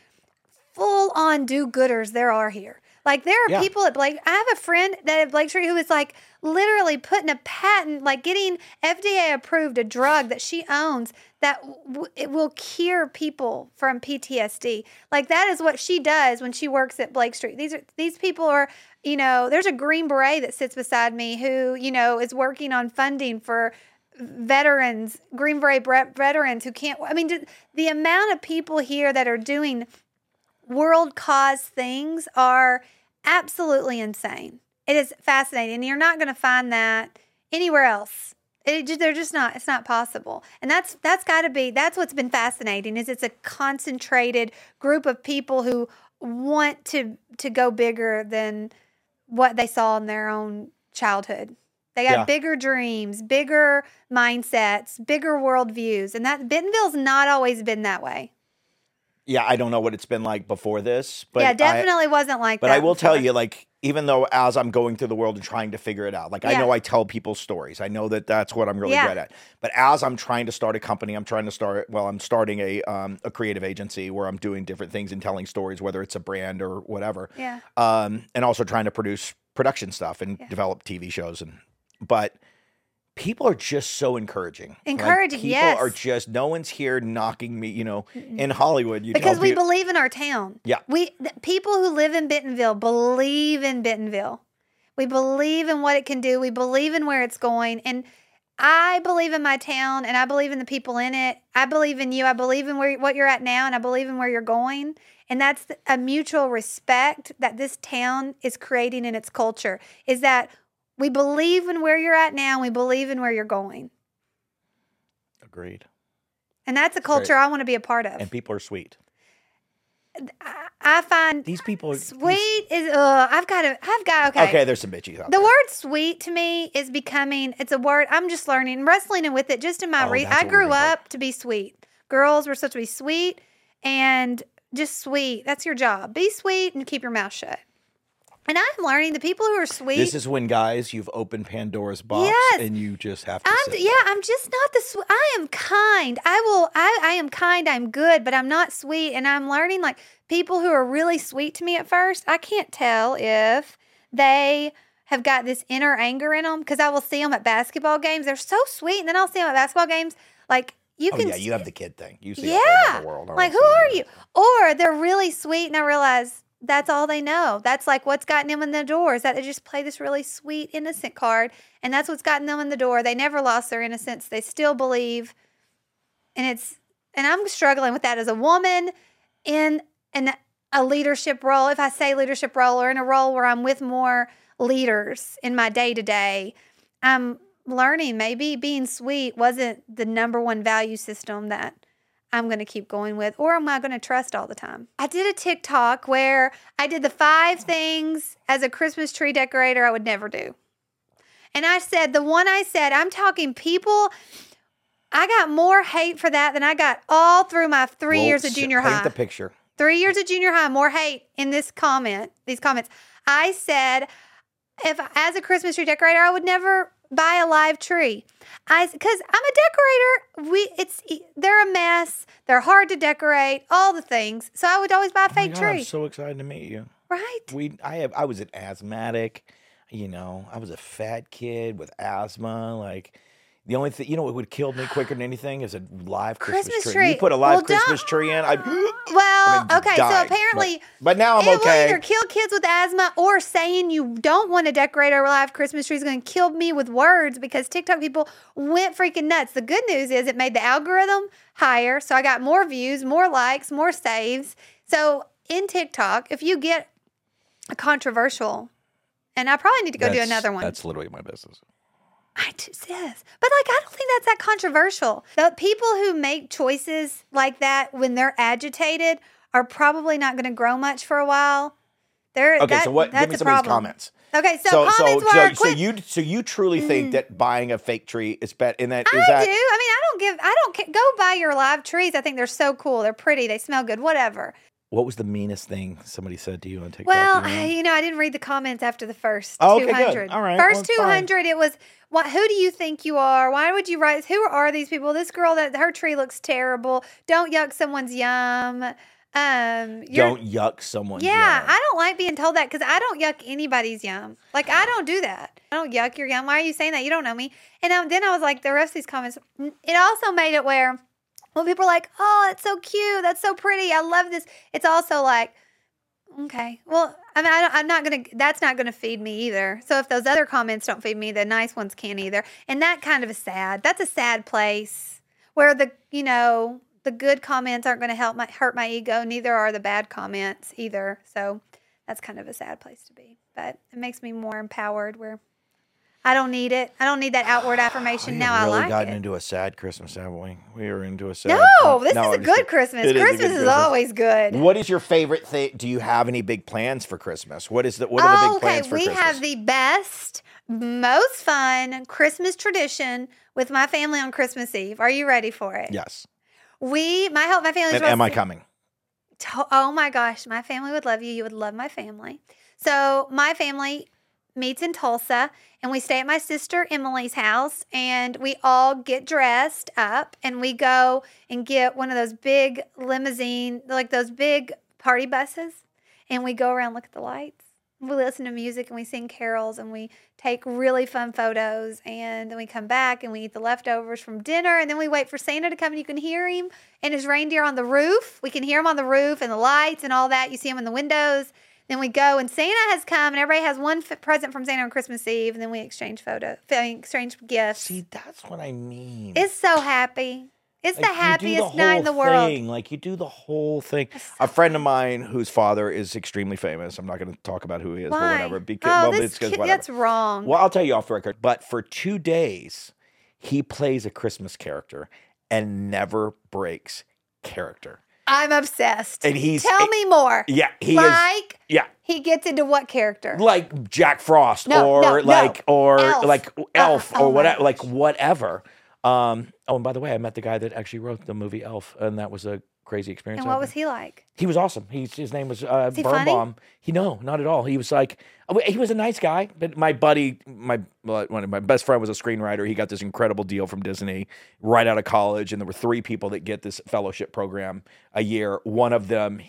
full on do gooders there are here. Like there are Yeah. people at Blake. I have a friend that at Blake Street who is like literally putting a patent, like getting FDA approved a drug that she owns that w- it will cure people from PTSD. Like that is what she does when she works at Blake Street. These are these people are, you know, there's a Green Beret that sits beside me who, you know, is working on funding for veterans, Green Beret veterans who can't. I mean, the amount of people here that are doing world cause things are absolutely insane. It is fascinating. And you're not going to find that anywhere else. It, they're just not. It's not possible. And that's that's got to be. That's what's been fascinating. Is it's a concentrated group of people who want to to go bigger than what they saw in their own childhood. They got Yeah. bigger dreams, bigger mindsets, bigger worldviews, and that Bentonville's not always been that way. Yeah, I don't know what it's been like before this, but yeah, I- definitely wasn't like But. I will tell you, like, even though as I'm going through the world and trying to figure it out, like, I know I tell people stories. I know that that's what I'm really Yeah. good at. But as I'm trying to start a company, I'm trying to start, well, I'm starting a, um, a creative agency where I'm doing different things and telling stories, whether it's a brand or whatever. Yeah. Um, and also trying to produce production stuff and Yeah. develop TV shows. And, but people are just so encouraging. Like, Encouraging, people yes. are just, no one's here knocking me, you know, in Hollywood. You because we believe in our town. Yeah. We the people who live in Bentonville believe in Bentonville. We believe in what it can do. We believe in where it's going. And I believe in my town and I believe in the people in it. I believe in you. I believe in where what you're at now and I believe in where you're going. And that's a mutual respect that this town is creating in its culture. Is that we believe in where you're at now we believe in where you're going. Agreed. And that's a culture I want to be a part of. And people are sweet. I, I find These people are Sweet is uh I've got to I've got okay. Okay, there's some bitches The there. word sweet to me is becoming it's a word I'm just learning wrestling with it just in my Oh, re- I grew up to be sweet. Girls were supposed to be sweet and just sweet. That's your job. Be sweet and keep your mouth shut. And I'm learning the people who are sweet. This is when, guys, you've opened Pandora's box Yes. and you just have to. I'm yeah. I'm just not the sweet. I am kind. I will. I I am kind. I'm good, but I'm not sweet. And I'm learning like people who are really sweet to me at first. I can't tell if they have got this inner anger in them because I will see them at basketball games. They're so sweet, and then I'll see them at basketball games. Like you Oh can. yeah, you have the kid thing. You see yeah. the world. I Like who are you? Or they're really sweet, and I realize. That's all they know. That's like what's gotten them in the door is that they just play this really sweet, innocent card. And that's what's gotten them in the door. They never lost their innocence. They still believe and it's and I'm struggling with that as a woman in an a leadership role. If I say leadership role or in a role where I'm with more leaders in my day to day, I'm learning maybe being sweet wasn't the number one value system that I'm going to keep going with, or am I going to trust all the time? I did a TikTok where I did the five things as a Christmas tree decorator I would never do. And I said, the one I said, I'm talking people I got more hate for that than I got all through my three Well, years of junior paint high. the picture. three years of junior high, more hate in this comment, these comments. I said, if as a Christmas tree decorator, I would never buy a live tree. I because I'm a decorator. We it's they're a mess. They're hard to decorate. All the things. So I would always buy a Oh fake God, tree. I'm so excited to meet you. right. We, I have, I was an asthmatic. You know, I was a fat kid with asthma. Like the only thing, you know, what would kill me quicker than anything is a live Christmas, Christmas tree. You put a live Well, don't- Christmas tree in, I. Well, I mean, okay. died, so apparently. but, now I'm it will either kill kids with asthma or saying you don't want to decorate a live Christmas tree is going to kill me with words because TikTok people went freaking nuts. The good news is it made the algorithm higher. So I got more views, more likes, more saves. So in TikTok, if you get a controversial, and I probably need to go do another one. That's literally my business. I just yes, but like I don't think that's that controversial. The people who make choices like that when they're agitated are probably not going to grow much for a while. They're Okay, that- so what? That's Give me some of these comments. Okay, so, So, so, comments so, were so quit. you, so you truly think mm-hmm. that buying a fake tree is better? In that, is I that do. I mean, I don't give. I don't go buy your live trees. I think they're so cool. They're pretty. They smell good. Whatever. What was the meanest thing somebody said to you on TikTok? Well, you know? you know, I didn't read the comments after the first Oh, okay, good. 200. All right, First well, it's fine. 200, it was, what, who do you think you are? Why would you write, who are these people? This girl, that her tree looks terrible. Don't yuck someone's yum. Um, don't yuck someone's yeah, yum. I don't like being told that because I don't yuck anybody's yum. Like, I don't do that. I don't yuck your yum. Why are you saying that? You don't know me. And um, then I was like, the rest of these comments, it also made it where when people are like, oh, it's so cute. That's so pretty. I love this. It's also like, okay, well, I mean, I I'm not going to, that's not going to feed me either. So if those other comments don't feed me, the nice ones can't either. And that kind of is sad. That's a sad place where the, you know, the good comments aren't going to help my, hurt my ego. Neither are the bad comments either. So that's kind of a sad place to be. But it makes me more empowered where I don't need it. I don't need that outward affirmation. Now I like it. We've really I like gotten it. into a sad Christmas, haven't we? We are into a sad. no, this No, is a just good. Christmas. It is good Christmas is always good. What is your favorite thing? Do you have any big plans for Christmas? What is the what are the Oh, big plans for we Christmas? have the best, most fun Christmas tradition with my family on Christmas Eve. Are you ready for it? yes. We, my help, my family's am I coming? To- oh my gosh, my family would love you. You would love my family. So my family meets in Tulsa, and we stay at my sister Emily's house, and we all get dressed up, and we go and get one of those big limousine, like those big party buses, and we go around look at the lights. We listen to music and we sing carols and we take really fun photos and then we come back and we eat the leftovers from dinner and then we wait for Santa to come and you can hear him and his reindeer on the roof. We can hear him on the roof and the lights and all that. You see him in the windows. Then we go and Santa has come and everybody has one f- present from Santa on Christmas Eve and then we exchange photo, exchange gifts. See, that's what I mean. it's so happy. It's Like, the happiest night in the world. thing. Like you do the whole thing. A friend of mine whose father is extremely famous. I'm not going to talk about who he is, but whatever. Because oh, well, this kid- that's wrong. Well, I'll tell you off the record. But for two days, he plays a Christmas character and never breaks character. I'm obsessed. And he's Tell it- me more. Yeah, he is. Yeah, he gets into what character? like Jack Frost No, or no, no. like or Elf. like Elf oh or my whatever, like whatever. Um, oh, and by the way, I met the guy that actually wrote the movie Elf, and that was a crazy experience. And what was he like? He was awesome. He's, his name was uh, he funny? Berenbaum. He no, not at all. He was like uh, he was a nice guy. But my buddy, my one of my best friend was a screenwriter. He got this incredible deal from Disney right out of college, and there were three people that get this fellowship program a year. One of them,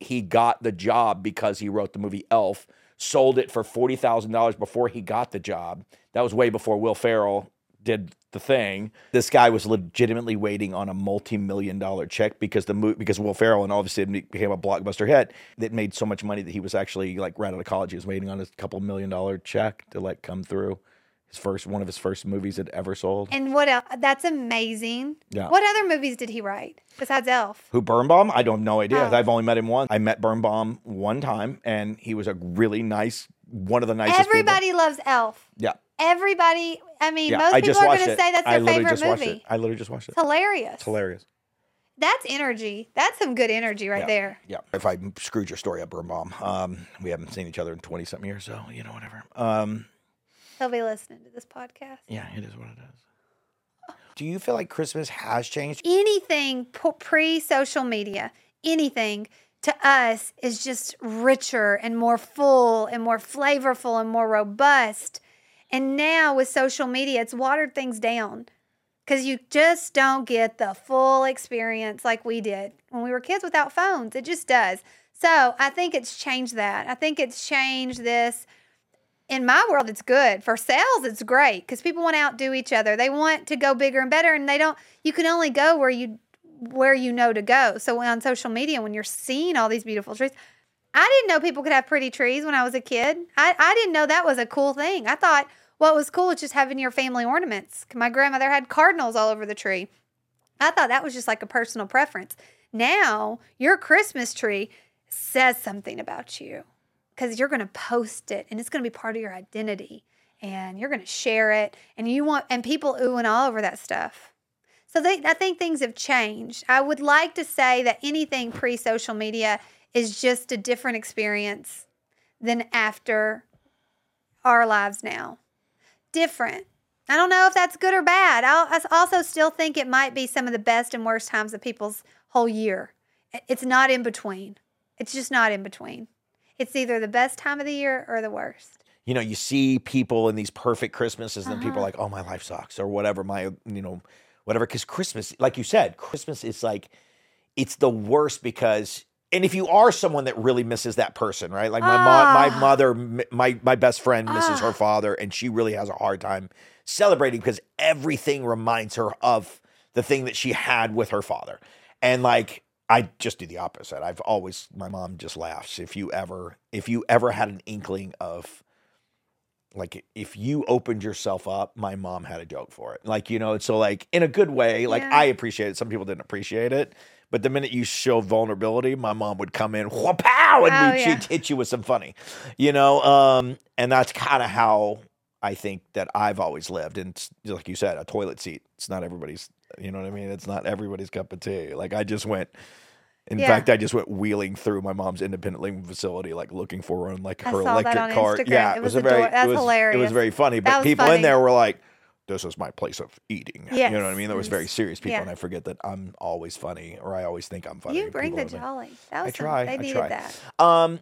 he got the job because he wrote the movie Elf. Sold it for forty thousand dollars before he got the job. That was way before Will Ferrell did the thing. This guy was legitimately waiting on a multi-million dollar check because the movie because Will Ferrell and obviously it became a blockbuster hit that made so much money that he was actually like right out of college. He was waiting on a couple million dollar check to like come through. His first one of his first movies that ever sold. And what else? That's amazing. Yeah. What other movies did he write besides Elf? Who Berenbaum? I don't have no idea. Oh. I've only met him once. I met Berenbaum one time, and he was a really nice, one of the nicest. people. Everybody loves Elf. Yeah, Everybody. I mean, yeah. most I people are going to say that's their literally favorite just watched movie. it. I literally just watched it. It's hilarious. It's hilarious. That's energy. That's some good energy right Yeah. there. Yeah. If I screwed your story up, Berenbaum, um, we haven't seen each other in twenty something years, so you know whatever. Um, He'll be listening to this podcast. yeah, it is what it is. Do you feel like Christmas has changed? Anything pre social media, anything to us is just richer and more full and more flavorful and more robust. And now with social media, it's watered things down because you just don't get the full experience like we did when we were kids without phones. It just does. So I think it's changed that. I think it's changed this. In my world, it's good. For sales, it's great because people want to outdo each other. They want to go bigger and better, and they don't. You can only go where you where you know to go. So on social media, when you're seeing all these beautiful trees, I didn't know people could have pretty trees when I was a kid. I, I didn't know that was a cool thing. I thought what was cool was just having your family ornaments. My grandmother had cardinals all over the tree. I thought that was just like a personal preference. Now, your Christmas tree says something about you because you're going to post it and it's going to be part of your identity and you're going to share it and you want and people ooh and all over that stuff. So they, I think things have changed. I would like to say that anything pre social media is just a different experience than after our lives now. Different. I don't know if that's good or bad. I also still think it might be some of the best and worst times of people's whole year. It's not in between. It's just not in between. It's either the best time of the year or the worst. you know, you see people in these perfect Christmases, and then people are Uh-huh. like, "Oh, my life sucks," or whatever. My, you know, whatever. Because Christmas, like you said, Christmas is like, it's the worst because. And if you are someone that really misses that person, right? Like my mom, my Ah. mother, my my best friend misses her Ah. father, and she really has a hard time celebrating because everything reminds her of the thing that she had with her father. And like I just do the opposite. I've always my mom just laughs if you ever if you ever had an inkling of like if you opened yourself up, my mom had a joke for it. Like, you know, so like in a good way, like Yeah. I appreciate it. Some people didn't appreciate it. But the minute you show vulnerability, my mom would come in, wha pow, and Oh, we, yeah. she'd hit you with some funny, you know. Um, and that's kind of how I think that I've always lived. And it's, like you said, a toilet seat. It's not everybody's. You know what I mean? It's not everybody's cup of tea. Like I just went. In Yeah. fact, I just went wheeling through my mom's independent living facility, like looking for like I her electric on car. Instagram. Yeah, It it was was, a very that's it was, It was very funny. But people funny. in there were like, "This is my place of eating." You know what I mean? There was very serious people, Yeah. and I forget that I'm always funny, or I always think I'm funny. You bring People the jolly. That was some- try, They I try. that. Um,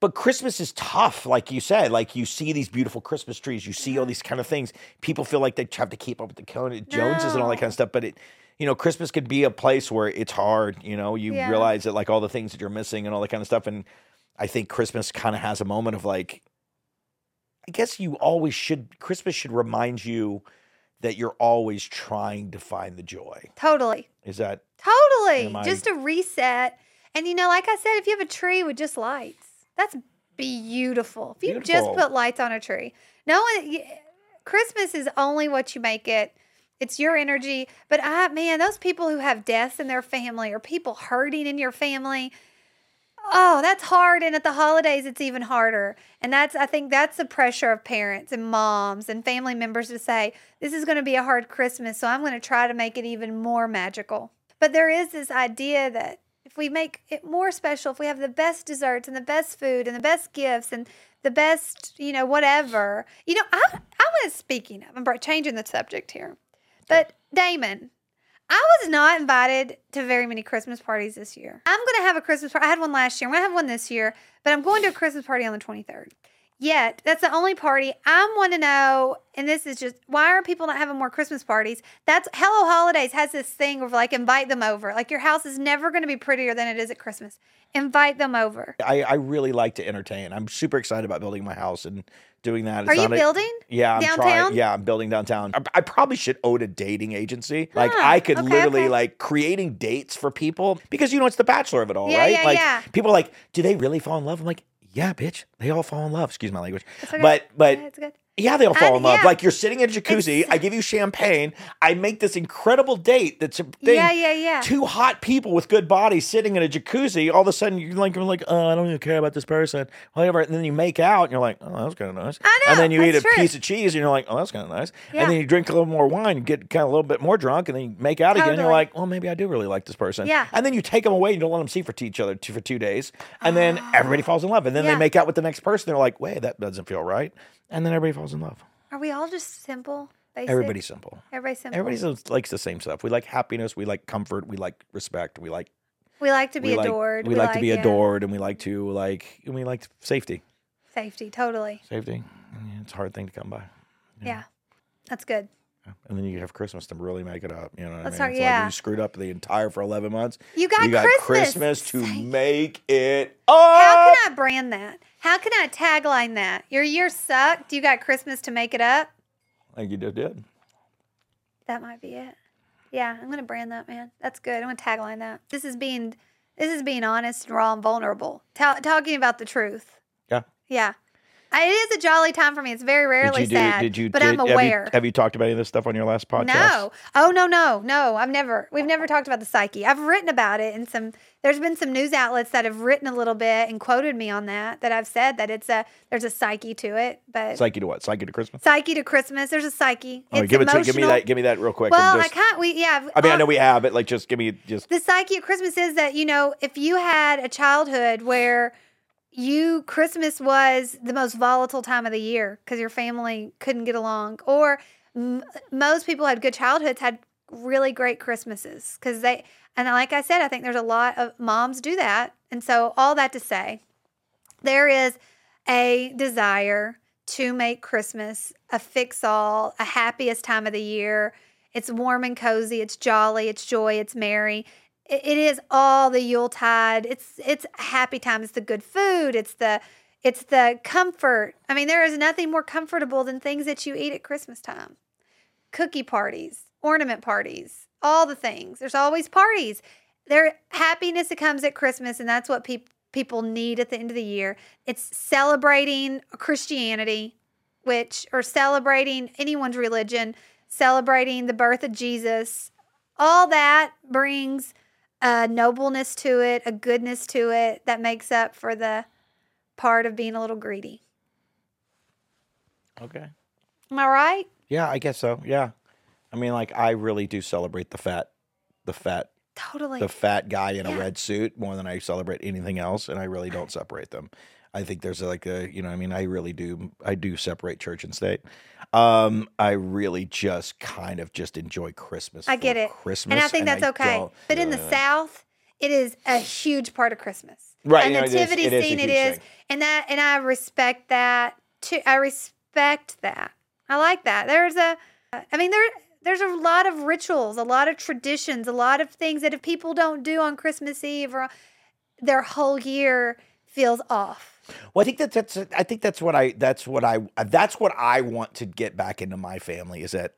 but Christmas is tough, like you said. Like you see these beautiful Christmas trees, you see all these kind of things. People feel like they have to keep up with the Joneses and all that kind of stuff. But it, you know, Christmas could be a place where it's hard. You know, you Yeah. realize that like all the things that you're missing and all that kind of stuff. And I think Christmas kind of has a moment of like, I guess you always should. Christmas should remind you that you're always trying to find the joy. Totally. Is that Totally. I- Just a reset. And you know, like I said, if you have a tree with just lights, that's beautiful. If you just put lights on a tree, no uh, one, Christmas is only what you make it. It's your energy. But I, man, those people who have deaths in their family or people hurting in your family, oh, that's hard. And at the holidays, it's even harder. And that's, I think that's the pressure of parents and moms and family members to say, this is going to be a hard Christmas. So I'm going to try to make it even more magical. But there is this idea that if we make it more special, if we have the best desserts and the best food and the best gifts and the best, you know, whatever, you know, I, I was speaking of, I'm changing the subject here, but Damon, I was not invited to very many Christmas parties this year. I'm going to have a Christmas party. I had one last year. I'm going to have one this year, but I'm going to a Christmas party on the 23rd. Yet, that's the only party I'm want to know. And this is just why are people not having more Christmas parties? That's Hello Holidays has this thing of like invite them over. Like your house is never going to be prettier than it is at Christmas. Invite them over. I, I really like to entertain. I'm super excited about building my house and doing that. It's Are you a- building? Yeah, I'm downtown? trying. Yeah, I'm building downtown. I, I probably should own a dating agency. Like Huh, I could okay, literally okay. like creating dates for people because you know it's the bachelor of it all, Yeah, right? yeah, like yeah. people are like, do they really fall in love? I'm like, yeah, bitch, they all fall in love. Excuse my language. Okay. But but Yeah, it's good. Yeah, they all fall And- in love. yeah. Like you're sitting in a jacuzzi. It's- I give you champagne. I make this incredible date. That's a thing. Yeah, yeah, yeah. Two hot people with good bodies sitting in a jacuzzi. All of a sudden, you're like, you're like, oh, I don't even care about this person. Whatever. And then you make out, and you're like, oh, that was kind of nice. I know, And then you eat a true. piece of cheese, and you're like, oh, that's kind of nice. Yeah. And then you drink a little more wine, and get kind of a little bit more drunk, and then you make out again. And you're like, well, maybe I do really like this person. Yeah. And then you take them away, and you don't let them see for each other for two days, and then everybody falls in love, and then Ah. Yeah. they make out with the next person. They're like, wait, that doesn't feel right, and then everybody falls in love. Are we all just simple? Basic? Everybody's simple. Everybody's simple. Everybody likes the same stuff. We like happiness. We like comfort. We like respect. We like we like to be we like- adored. we, like, to be yeah, adored, and we like to like and we like safety. Safety, totally. Safety. It's a hard thing to come by. Yeah. That's good. And then you have Christmas to really make it up. You know what That's I mean? hard, It's yeah. like you screwed up the entire for eleven months. You got you got Christmas. Christmas to make it up. How can I brand that? How can I tagline that? Your year sucked. You got Christmas to make it up. I think you just did. That might be it. Yeah, I'm gonna brand that, man. That's good. I'm gonna tagline that. This is being, this is being honest and raw and vulnerable. Ta- talking about the truth. Yeah. Yeah. I, it is a jolly time for me. It's very rarely did you do? sad, Did you? but did- I'm have you- aware. Have you, talked about any of this stuff on your last podcast? No. Oh no, no, no. I've never. We've never talked about the psyche. I've written about it and some there's been some news outlets that have written a little bit and quoted me on that that I've said that it's a there's a psyche to it. But Psyche to what? Psyche to Christmas. psyche to Christmas, there's a psyche. Oh, it's give it to give me that. Give me that real quick. well, and I can't we yeah. I mean, I uh, know we have, but like, just give me just. the psyche of Christmas is that, you know, if you had a childhood where you Christmas was the most volatile time of the year because your family couldn't get along, or m- most people had good childhoods, had really great Christmases because they, and like I said, I think there's a lot of moms do that. And so, all that to say, there is a desire to make Christmas a fix all, a happiest time of the year. It's warm and cozy, it's jolly, it's joy, it's merry. It, is all the Yuletide. It's it's happy time. It's the good food. It's the it's the comfort. I mean, there is nothing more comfortable than things that you eat at Christmas time. Cookie parties, ornament parties, all the things. There's always parties. There happiness that comes at Christmas, and that's what people people need at the end of the year. It's celebrating Christianity, which or celebrating anyone's religion, celebrating the birth of Jesus. All that brings a nobleness to it, a goodness to it that makes up for the part of being a little greedy. Okay. Am I right? Yeah, I guess so. Yeah. I mean, like, I really do celebrate the fat, the fat, Totally. the fat guy in a red suit more than I celebrate anything else, and I really don't separate them. I think there's like a, you know, I mean, I really do, I do separate church and state. Um, I really just kind of just enjoy Christmas. I get it. Christmas, and I think that's okay. don't- But in the uh, South, it is a huge part of Christmas. Right, A you know, it is- nativity is scene it thing. And that and I respect that too. I respect that. I like that. There's a I mean there there's a lot of rituals, a lot of traditions, a lot of things that if people don't do on Christmas Eve or their whole year feels off. Well, I think that that's I think that's what I that's what I that's what I want to get back into my family is that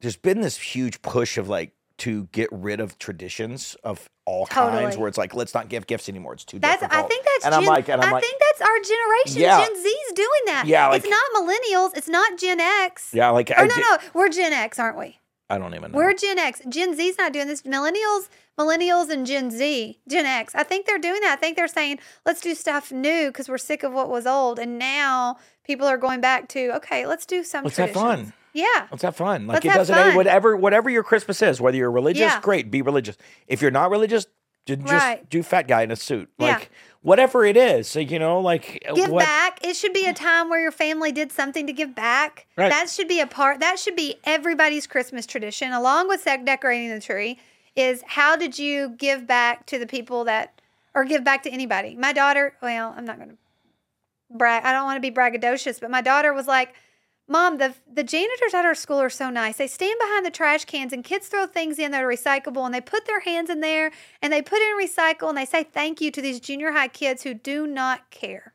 there's been this huge push of like to get rid of traditions of all kinds where it's like let's not give gifts anymore it's too That's difficult. I think that's and I'm like and I'm I like think that's our generation. Yeah. Gen Z's doing that. Yeah, it's not millennials. It's not Gen X. yeah like Or I, no, no, we're Gen X, aren't we? I don't even know. We're Gen X. Gen Z's not doing this. Millennials, millennials, and Gen Z, Gen X. I think they're doing that. I think they're saying, let's do stuff new because we're sick of what was old. And now people are going back to, okay, let's do some Let's have fun. Yeah. Let's have fun. Like Let's it doesn't fun. whatever whatever your Christmas is, whether you're religious, Yeah. great, be religious. If you're not religious, Just Right. do fat guy in a suit. Yeah. Whatever it is. So, you know, like uh, give what back. It should be a time where your family did something to give back. Right. That should be a part. That should be everybody's Christmas tradition, along with sec- decorating the tree. Is how did you give back to the people that, or give back to anybody? My daughter. Well, I'm not going to brag. I don't want to be braggadocious, but my daughter was like. Mom, the the janitors at our school are so nice. They stand behind the trash cans and kids throw things in that are recyclable and they put their hands in there and they put in recycle and they say thank you to these junior high kids who do not care.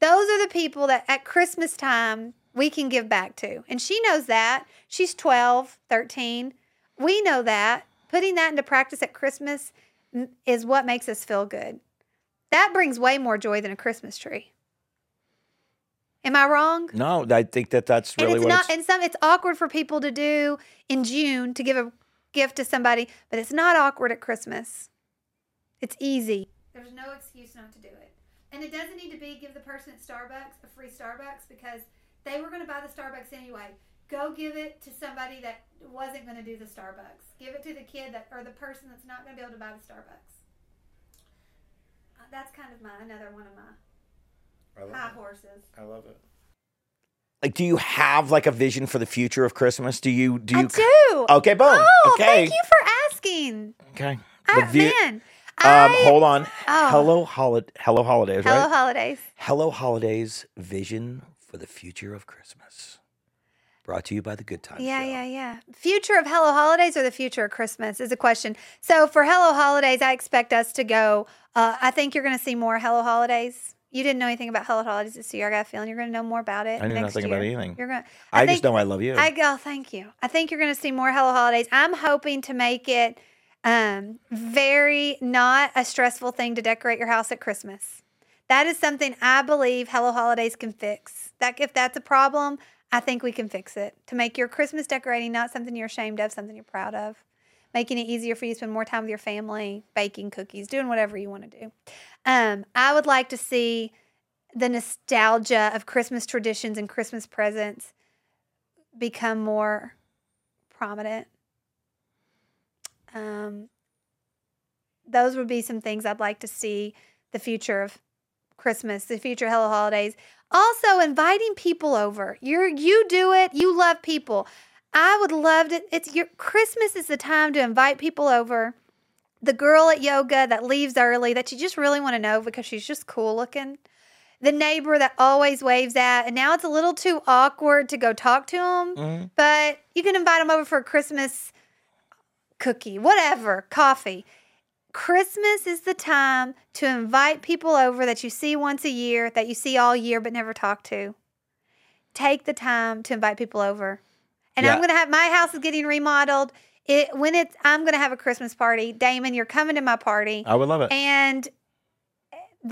Those are the people that at Christmas time we can give back to. And she knows that. She's 12, 13. We know that. Putting that into practice at Christmas is what makes us feel good. That brings way more joy than a Christmas tree. Am I wrong? No, I think that that's really and it's what not it's, and some it's awkward for people to do in June to give a gift to somebody, but it's not awkward at Christmas. It's easy. There's no excuse not to do it. And it doesn't need to be give the person at Starbucks a free Starbucks because they were going to buy the Starbucks anyway. Go give it to somebody that wasn't going to do the Starbucks. Give it to the kid that or the person that's not going to be able to buy the Starbucks. Uh, That's kind of my another one of my high horses. I love it. Like, do you have like a vision for the future of Christmas? Do you? Do You, I you? do. Okay, boom. Oh, okay. thank you for asking. Okay. I, The vi- man, um, I- hold on. Oh. Hello, holiday. Hello, holidays. Hello right? holidays. Hello, holidays. Vision for the future of Christmas. Brought to you by the Good Times. Yeah, Show. yeah, yeah. Future of Hello Holidays or the future of Christmas is a question. So for Hello Holidays, I expect us to go. Uh, I think you're going to see more Hello Holidays. You didn't know anything about Hello Holidays this year. I got a feeling you're going to know more about it. I knew next nothing about anything. You're going. I, think, just know I love you. I go. Thank you. I think you're going to see more Hello Holidays. I'm hoping to make it um, very not a stressful thing to decorate your house at Christmas. That is something I believe Hello Holidays can fix. That if that's a problem, I think we can fix it to make your Christmas decorating not something you're ashamed of, something you're proud of. Making it easier for you to spend more time with your family, baking cookies, doing whatever you want to do. Um, I would like to see the nostalgia of Christmas traditions and Christmas presents become more prominent. Um, those would be some things I'd like to see the future of Christmas, the future of Hello Holidays. Also, inviting people over. You're you do it. You love people. I would love to. It's your Christmas is the time to invite people over. The girl at yoga that leaves early that you just really want to know because she's just cool looking. The neighbor that always waves at, and now it's a little too awkward to go talk to them. Mhm. But you can invite them over for a Christmas cookie, whatever, coffee. Christmas is the time to invite people over that you see once a year, that you see all year but never talk to. Take the time to invite people over. And I'm going to have my house is getting remodeled. It when it's I'm going to have a Christmas party. Damon, you're coming to my party. I would love it. And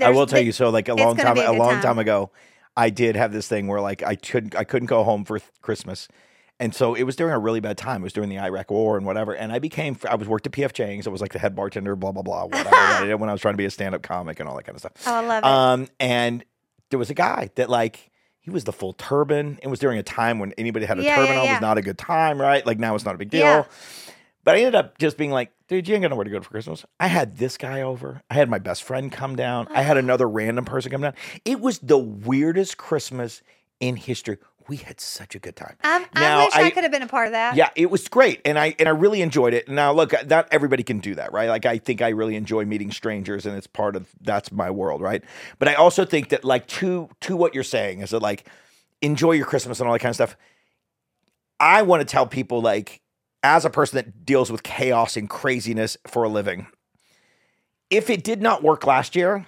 I will tell you. So, like a long time, a a long time. time ago, I did have this thing where like I couldn't, I couldn't go home for th- Christmas, and so it was during a really bad time. It was during the Iraq War and whatever. And I became, I was worked at PF Chang's. I was like the head bartender, blah blah blah, whatever. I when I was trying to be a stand up comic and all that kind of stuff. Oh, I love it. Um, and there was a guy that like he was the full turban. It was during a time when anybody had a Yeah, turban yeah, on yeah. was not a good time, right? Like now it's not a big deal. But I ended up just being like, dude, you ain't got nowhere to go for Christmas. I had this guy over. I had my best friend come down. I had ah. another random person come down. It was the weirdest Christmas in history. We had such a good time. I'm, I now, wish I, I- could have been a part of that. Yeah, it was great, and I and I really enjoyed it. Now, look, uh, not everybody can do that, right? Like, I think I really enjoy meeting strangers, and it's part of that's my world, right? But I also think that, like, to to what you're saying is that like enjoy your Christmas and all that kind of stuff. I want to tell people, like, as a person that deals with chaos and craziness for a living, if it did not work last year,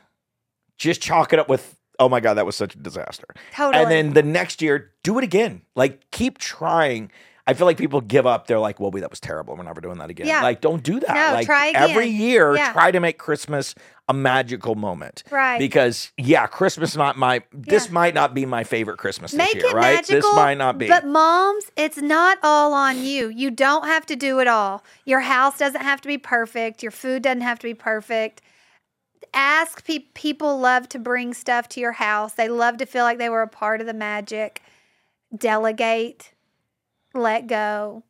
just chalk it up with, oh my god, that was such a disaster. Totally. And then the next year, do it again. Like keep trying. I feel like people give up. They're like, "Well, we that was terrible. We're never doing that again." Yeah. Like, don't do that. No, like try every year, Yeah. try to make Christmas a magical moment. Right. Because yeah, Christmas not my. This Yeah. might not be my favorite Christmas Make this year, it right? magical. this might not be. But moms, it's not all on you. You don't have to do it all. Your house doesn't have to be perfect. Your food doesn't have to be perfect. Ask pe- people love to bring stuff to your house. They love to feel like they were a part of the magic. Delegate. Let go.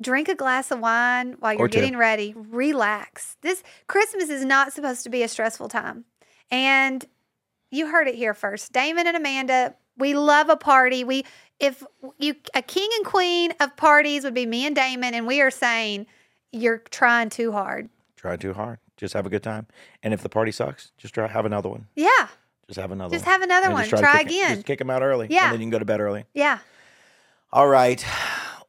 drink a glass of wine while you're getting ready. Relax. This Christmas is not supposed to be a stressful time. And you heard it here first. Damon and Amanda, we love a party. We if you a king and queen of parties would be me and Damon, and we are saying you're trying too hard. Try too hard. Just have a good time. And if the party sucks, just try have another one. Yeah. Just have another Just one. have another And one. Try kick- again. Just kick them out early. Yeah. And then you can go to bed early. Yeah. All right.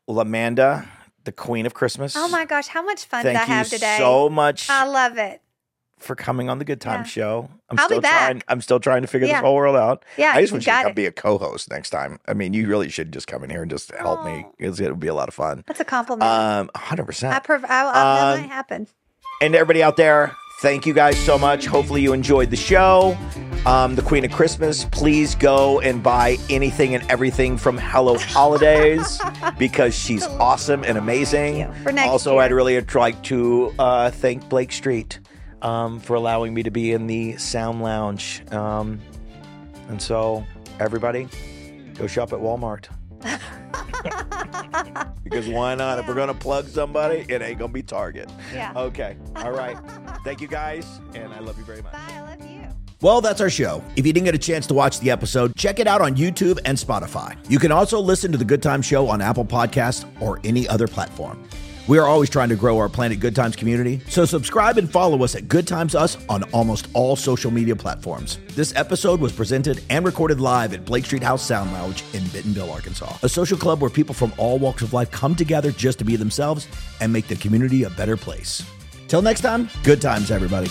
Well, Amanda, the queen of Christmas. Oh my gosh, how much fun Thank did I have you today? so much I love it. for coming on the Good Time Yeah. Show. I'm I'll be still back. trying. I'm still trying to figure Yeah. this whole world out. Yeah, I just want you to come be a co-host next time. I mean, you really should just come in here and just help me. Oh. It's, it would be a lot of fun. That's a compliment. Um, 100. I, percent prov- I, that um, might happen. And everybody out there, thank you guys so much. Hopefully you enjoyed the show. Um, the Queen of Christmas. Please go and buy anything and everything from Hello Holidays because she's awesome and amazing. Also, year. I'd really like to uh, thank Blake Street um, for allowing me to be in the Sound Lounge. Um, and so, everybody, go shop at Walmart. because why not? If we're going to plug somebody, it ain't going to be Target. Yeah. Okay. All right. Thank you guys, and I love you very much. Bye. I love you. Well, that's our show. If you didn't get a chance to watch the episode, check it out on YouTube and Spotify. You can also listen to the Good Time Show on Apple Podcasts or any other platform. We are always trying to grow our Planet Good Times community, so subscribe and follow us at Good Times Us on almost all social media platforms. This episode was presented and recorded live at Blake Street House Sound Lounge in Bentonville, Arkansas, a social club where people from all walks of life come together just to be themselves and make the community a better place. Till next time, good times, everybody.